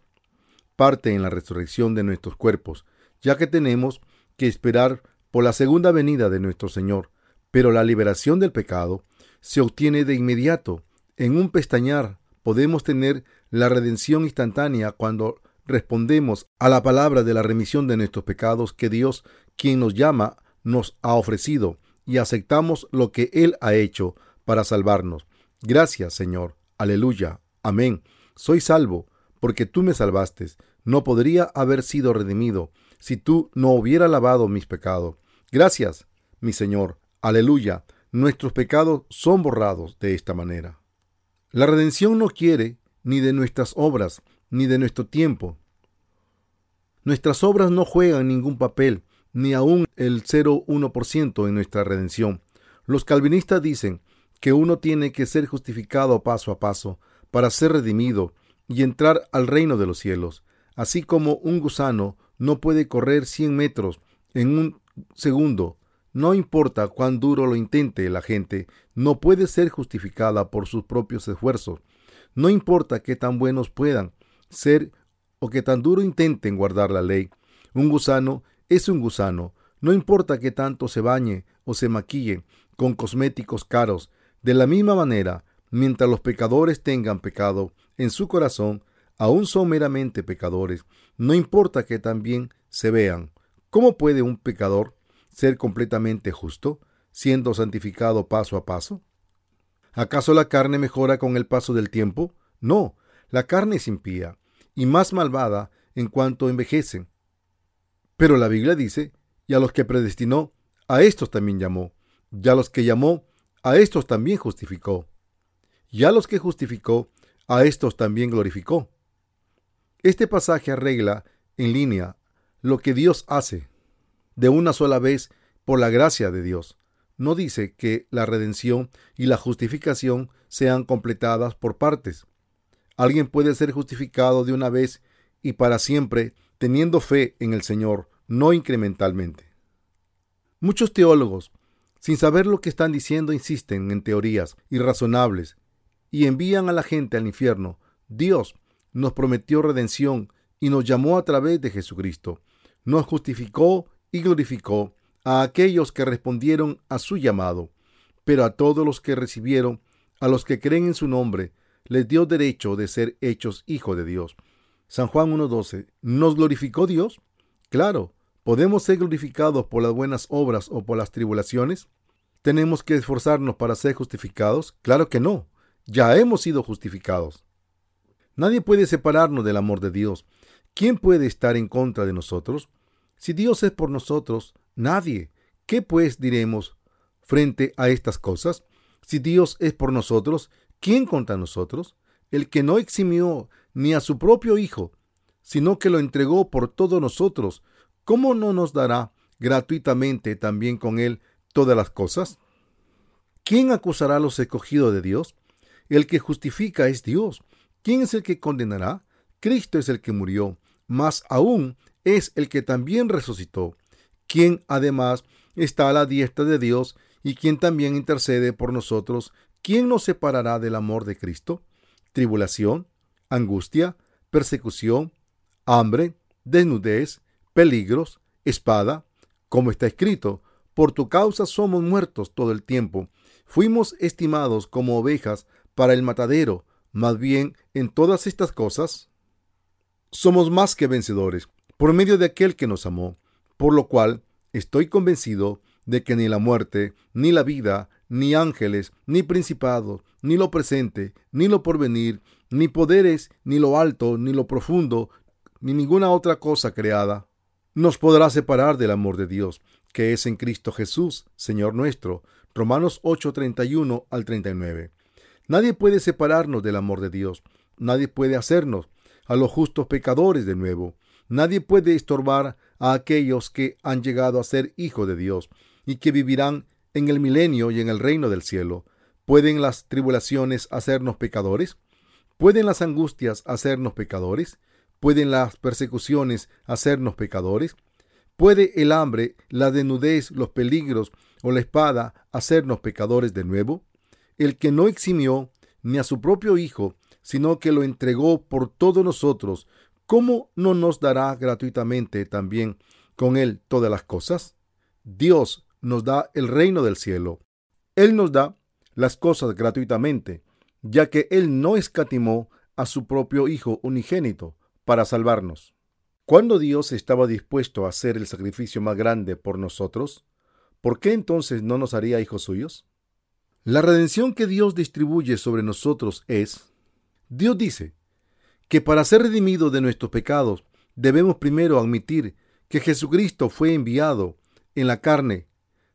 parte en la resurrección de nuestros cuerpos, ya que tenemos que esperar por la segunda venida de nuestro Señor. Pero la liberación del pecado se obtiene de inmediato. En un pestañar podemos tener la redención instantánea cuando respondemos a la palabra de la remisión de nuestros pecados que Dios, quien nos llama, nos ha ofrecido y aceptamos lo que Él ha hecho para salvarnos. Gracias, Señor. Aleluya. Amén. Soy salvo porque tú me salvaste. No podría haber sido redimido si tú no hubiera lavado mis pecados. Gracias, mi Señor. Aleluya. Nuestros pecados son borrados de esta manera. La redención no quiere ni de nuestras obras, ni de nuestro tiempo. Nuestras obras no juegan ningún papel, ni aún el 0,1% en nuestra redención. Los calvinistas dicen que uno tiene que ser justificado paso a paso para ser redimido y entrar al reino de los cielos, así como un gusano no puede correr 100 metros en un segundo. No importa cuán duro lo intente la gente, no puede ser justificada por sus propios esfuerzos. No importa qué tan buenos puedan ser o que tan duro intenten guardar la ley. Un gusano es un gusano, no importa que tanto se bañe o se maquille con cosméticos caros. De la misma manera, mientras los pecadores tengan pecado en su corazón, aún son meramente pecadores, no importa que también se vean. ¿Cómo puede un pecador ser completamente justo, siendo santificado paso a paso? ¿Acaso la carne mejora con el paso del tiempo? No, la carne es impía y más malvada en cuanto envejece. Pero la Biblia dice, y a los que predestinó, a estos también llamó, y a los que llamó, a estos también justificó, y a los que justificó, a estos también glorificó. Este pasaje arregla en línea lo que Dios hace de una sola vez por la gracia de Dios. No dice que la redención y la justificación sean completadas por partes. Alguien puede ser justificado de una vez y para siempre teniendo fe en el Señor, no incrementalmente. Muchos teólogos, sin saber lo que están diciendo, insisten en teorías irrazonables y envían a la gente al infierno. Dios nos prometió redención y nos llamó a través de Jesucristo. Nos justificó y glorificó a aquellos que respondieron a su llamado, pero a todos los que recibieron, a los que creen en su nombre, les dio derecho de ser hechos hijos de Dios. San Juan 1.12. ¿Nos glorificó Dios? Claro, ¿podemos ser glorificados por las buenas obras o por las tribulaciones? ¿Tenemos que esforzarnos para ser justificados? Claro que no. Ya hemos sido justificados. Nadie puede separarnos del amor de Dios. ¿Quién puede estar en contra de nosotros? Si Dios es por nosotros, nadie. ¿Qué pues diremos frente a estas cosas? Si Dios es por nosotros, ¿quién contra nosotros? El que no eximió ni a su propio Hijo, sino que lo entregó por todos nosotros, ¿cómo no nos dará gratuitamente también con él todas las cosas? ¿Quién acusará a los escogidos de Dios? El que justifica es Dios. ¿Quién es el que condenará? Cristo es el que murió, más aún es el que también resucitó, quien además está a la diestra de Dios y quien también intercede por nosotros. ¿Quién nos separará del amor de Cristo? Tribulación, angustia, persecución, hambre, desnudez, peligros, espada, como está escrito, por tu causa somos muertos todo el tiempo, fuimos estimados como ovejas para el matadero, más bien en todas estas cosas somos más que vencedores por medio de aquel que nos amó, por lo cual estoy convencido de que ni la muerte, ni la vida, ni ángeles, ni principados, ni lo presente, ni lo porvenir, ni poderes, ni lo alto, ni lo profundo, ni ninguna otra cosa creada, nos podrá separar del amor de Dios, que es en Cristo Jesús, Señor nuestro. Romanos 8, 31 al 39. Nadie puede separarnos del amor de Dios. Nadie puede hacernos a los justos pecadores de nuevo. Nadie puede estorbar a aquellos que han llegado a ser hijos de Dios y que vivirán en el milenio y en el reino del cielo. ¿Pueden las tribulaciones hacernos pecadores? ¿Pueden las angustias hacernos pecadores? ¿Pueden las persecuciones hacernos pecadores? ¿Puede el hambre, la desnudez, los peligros o la espada hacernos pecadores de nuevo? El que no eximió ni a su propio Hijo, sino que lo entregó por todos nosotros, ¿cómo no nos dará gratuitamente también con él todas las cosas? Dios nos da el reino del cielo. Él nos da las cosas gratuitamente, ya que Él no escatimó a su propio Hijo unigénito para salvarnos. ¿Cuándo Dios estaba dispuesto a hacer el sacrificio más grande por nosotros? ¿Por qué entonces no nos haría hijos suyos? La redención que Dios distribuye sobre nosotros es, Dios dice, que para ser redimido de nuestros pecados debemos primero admitir que Jesucristo fue enviado en la carne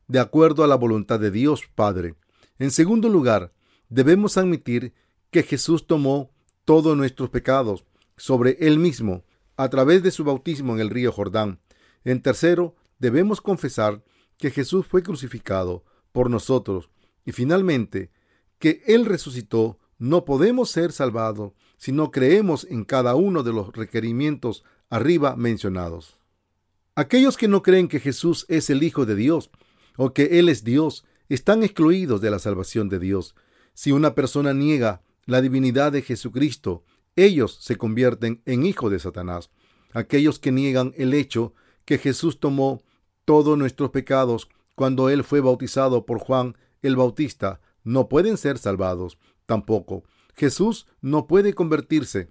de acuerdo a la voluntad de Dios Padre. En segundo lugar, debemos admitir que Jesús tomó todos nuestros pecados sobre él mismo a través de su bautismo en el río Jordán. En tercero, debemos confesar que Jesús fue crucificado por nosotros y finalmente que Él resucitó, no podemos ser salvados si no creemos en cada uno de los requerimientos arriba mencionados. Aquellos que no creen que Jesús es el Hijo de Dios o que Él es Dios están excluidos de la salvación de Dios. Si una persona niega la divinidad de Jesucristo, ellos se convierten en hijos de Satanás. Aquellos que niegan el hecho que Jesús tomó todos nuestros pecados cuando Él fue bautizado por Juan el Bautista, no pueden ser salvados tampoco. Jesús no puede convertirse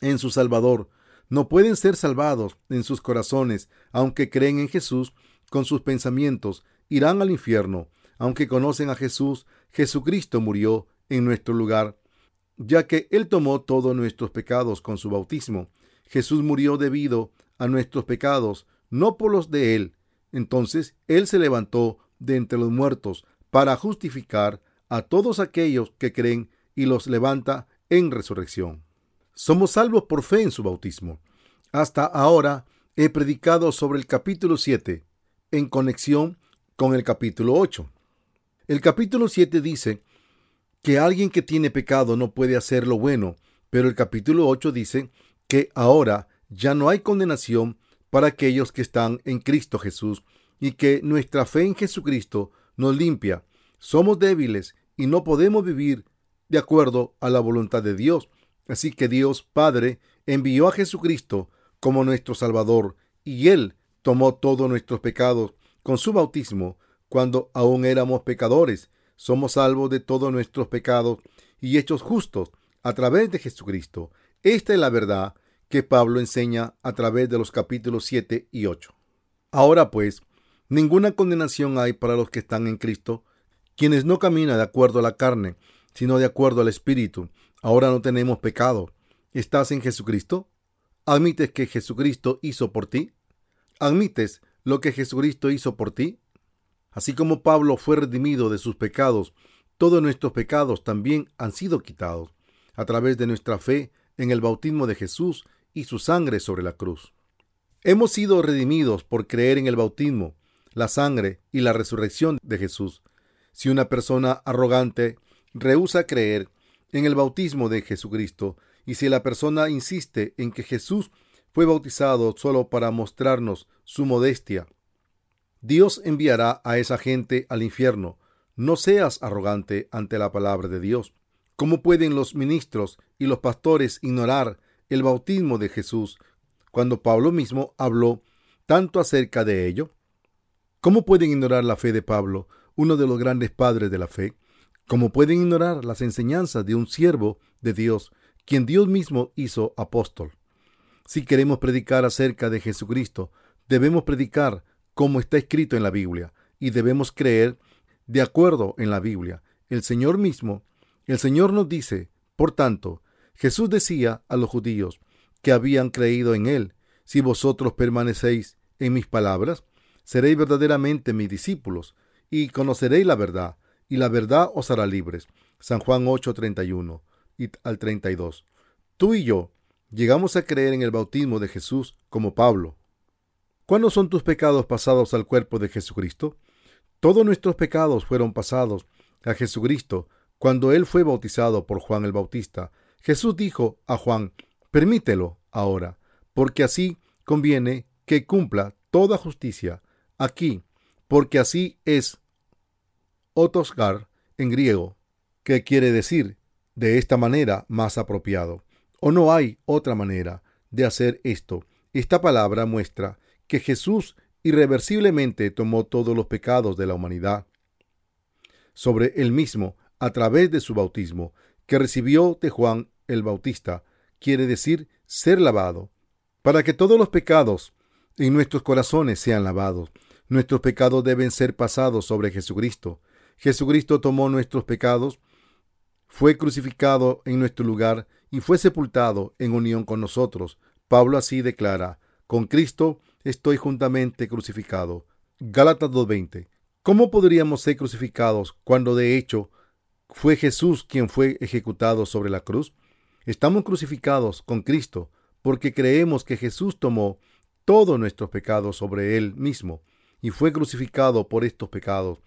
en su Salvador. No pueden ser salvados en sus corazones, aunque creen en Jesús con sus pensamientos, irán al infierno. Aunque conocen a Jesús, Jesucristo murió en nuestro lugar, ya que Él tomó todos nuestros pecados con su bautismo. Jesús murió debido a nuestros pecados, no por los de Él. Entonces Él se levantó de entre los muertos para justificar a todos aquellos que creen y los levanta en resurrección. Somos salvos por fe en su bautismo. Hasta ahora he predicado sobre el capítulo 7 en conexión con el capítulo 8. El capítulo 7 dice que alguien que tiene pecado no puede hacer lo bueno, pero el capítulo 8 dice que ahora ya no hay condenación para aquellos que están en Cristo Jesús y que nuestra fe en Jesucristo nos limpia. Somos débiles y no podemos vivir de acuerdo a la voluntad de Dios. Así que Dios Padre envió a Jesucristo como nuestro Salvador y Él tomó todos nuestros pecados con su bautismo cuando aún éramos pecadores. Somos salvos de todos nuestros pecados y hechos justos a través de Jesucristo. Esta es la verdad que Pablo enseña a través de los capítulos 7 y 8. Ahora pues, ninguna condenación hay para los que están en Cristo, quienes no caminan de acuerdo a la carne, sino de acuerdo al Espíritu. Ahora no tenemos pecado. ¿Estás en Jesucristo? ¿Admites que Jesucristo hizo por ti? ¿Admites lo que Jesucristo hizo por ti? Así como Pablo fue redimido de sus pecados, todos nuestros pecados también han sido quitados a través de nuestra fe en el bautismo de Jesús y su sangre sobre la cruz. Hemos sido redimidos por creer en el bautismo, la sangre y la resurrección de Jesús. Si una persona arrogante rehúsa creer en el bautismo de Jesucristo y si la persona insiste en que Jesús fue bautizado solo para mostrarnos su modestia, Dios enviará a esa gente al infierno. No seas arrogante ante la palabra de Dios. ¿Cómo pueden los ministros y los pastores ignorar el bautismo de Jesús cuando Pablo mismo habló tanto acerca de ello? ¿Cómo pueden ignorar la fe de Pablo, uno de los grandes padres de la fe? ¿Cómo pueden ignorar las enseñanzas de un siervo de Dios, quien Dios mismo hizo apóstol? Si queremos predicar acerca de Jesucristo, debemos predicar como está escrito en la Biblia y debemos creer de acuerdo en la Biblia. El Señor mismo, el Señor nos dice, por tanto, Jesús decía a los judíos que habían creído en Él, si vosotros permanecéis en mis palabras, seréis verdaderamente mis discípulos y conoceréis la verdad, y la verdad os hará libres. San Juan 8, 31 y al 32. Tú y yo llegamos a creer en el bautismo de Jesús como Pablo. ¿Cuándo son tus pecados pasados al cuerpo de Jesucristo? Todos nuestros pecados fueron pasados a Jesucristo cuando él fue bautizado por Juan el Bautista. Jesús dijo a Juan, permítelo ahora, porque así conviene que cumpla toda justicia aquí, porque así es otosgar en griego, que quiere decir de esta manera más apropiado. O no hay otra manera de hacer esto. Esta palabra muestra que Jesús irreversiblemente tomó todos los pecados de la humanidad sobre él mismo a través de su bautismo, que recibió de Juan el Bautista, quiere decir ser lavado, para que todos los pecados en nuestros corazones sean lavados. Nuestros pecados deben ser pasados sobre Jesucristo. Jesucristo tomó nuestros pecados, fue crucificado en nuestro lugar y fue sepultado en unión con nosotros. Pablo así declara, con Cristo estoy juntamente crucificado. Gálatas 2.20. ¿Cómo podríamos ser crucificados cuando de hecho fue Jesús quien fue ejecutado sobre la cruz? Estamos crucificados con Cristo porque creemos que Jesús tomó todos nuestros pecados sobre él mismo y fue crucificado por estos pecados.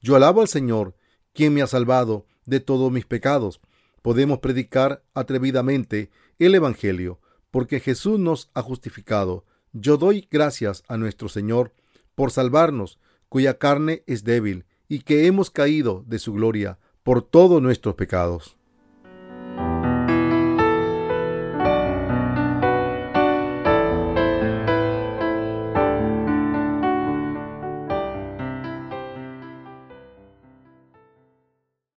Yo alabo al Señor, quien me ha salvado de todos mis pecados. Podemos predicar atrevidamente el Evangelio, porque Jesús nos ha justificado. Yo doy gracias a nuestro Señor por salvarnos, cuya carne es débil, y que hemos caído de su gloria por todos nuestros pecados.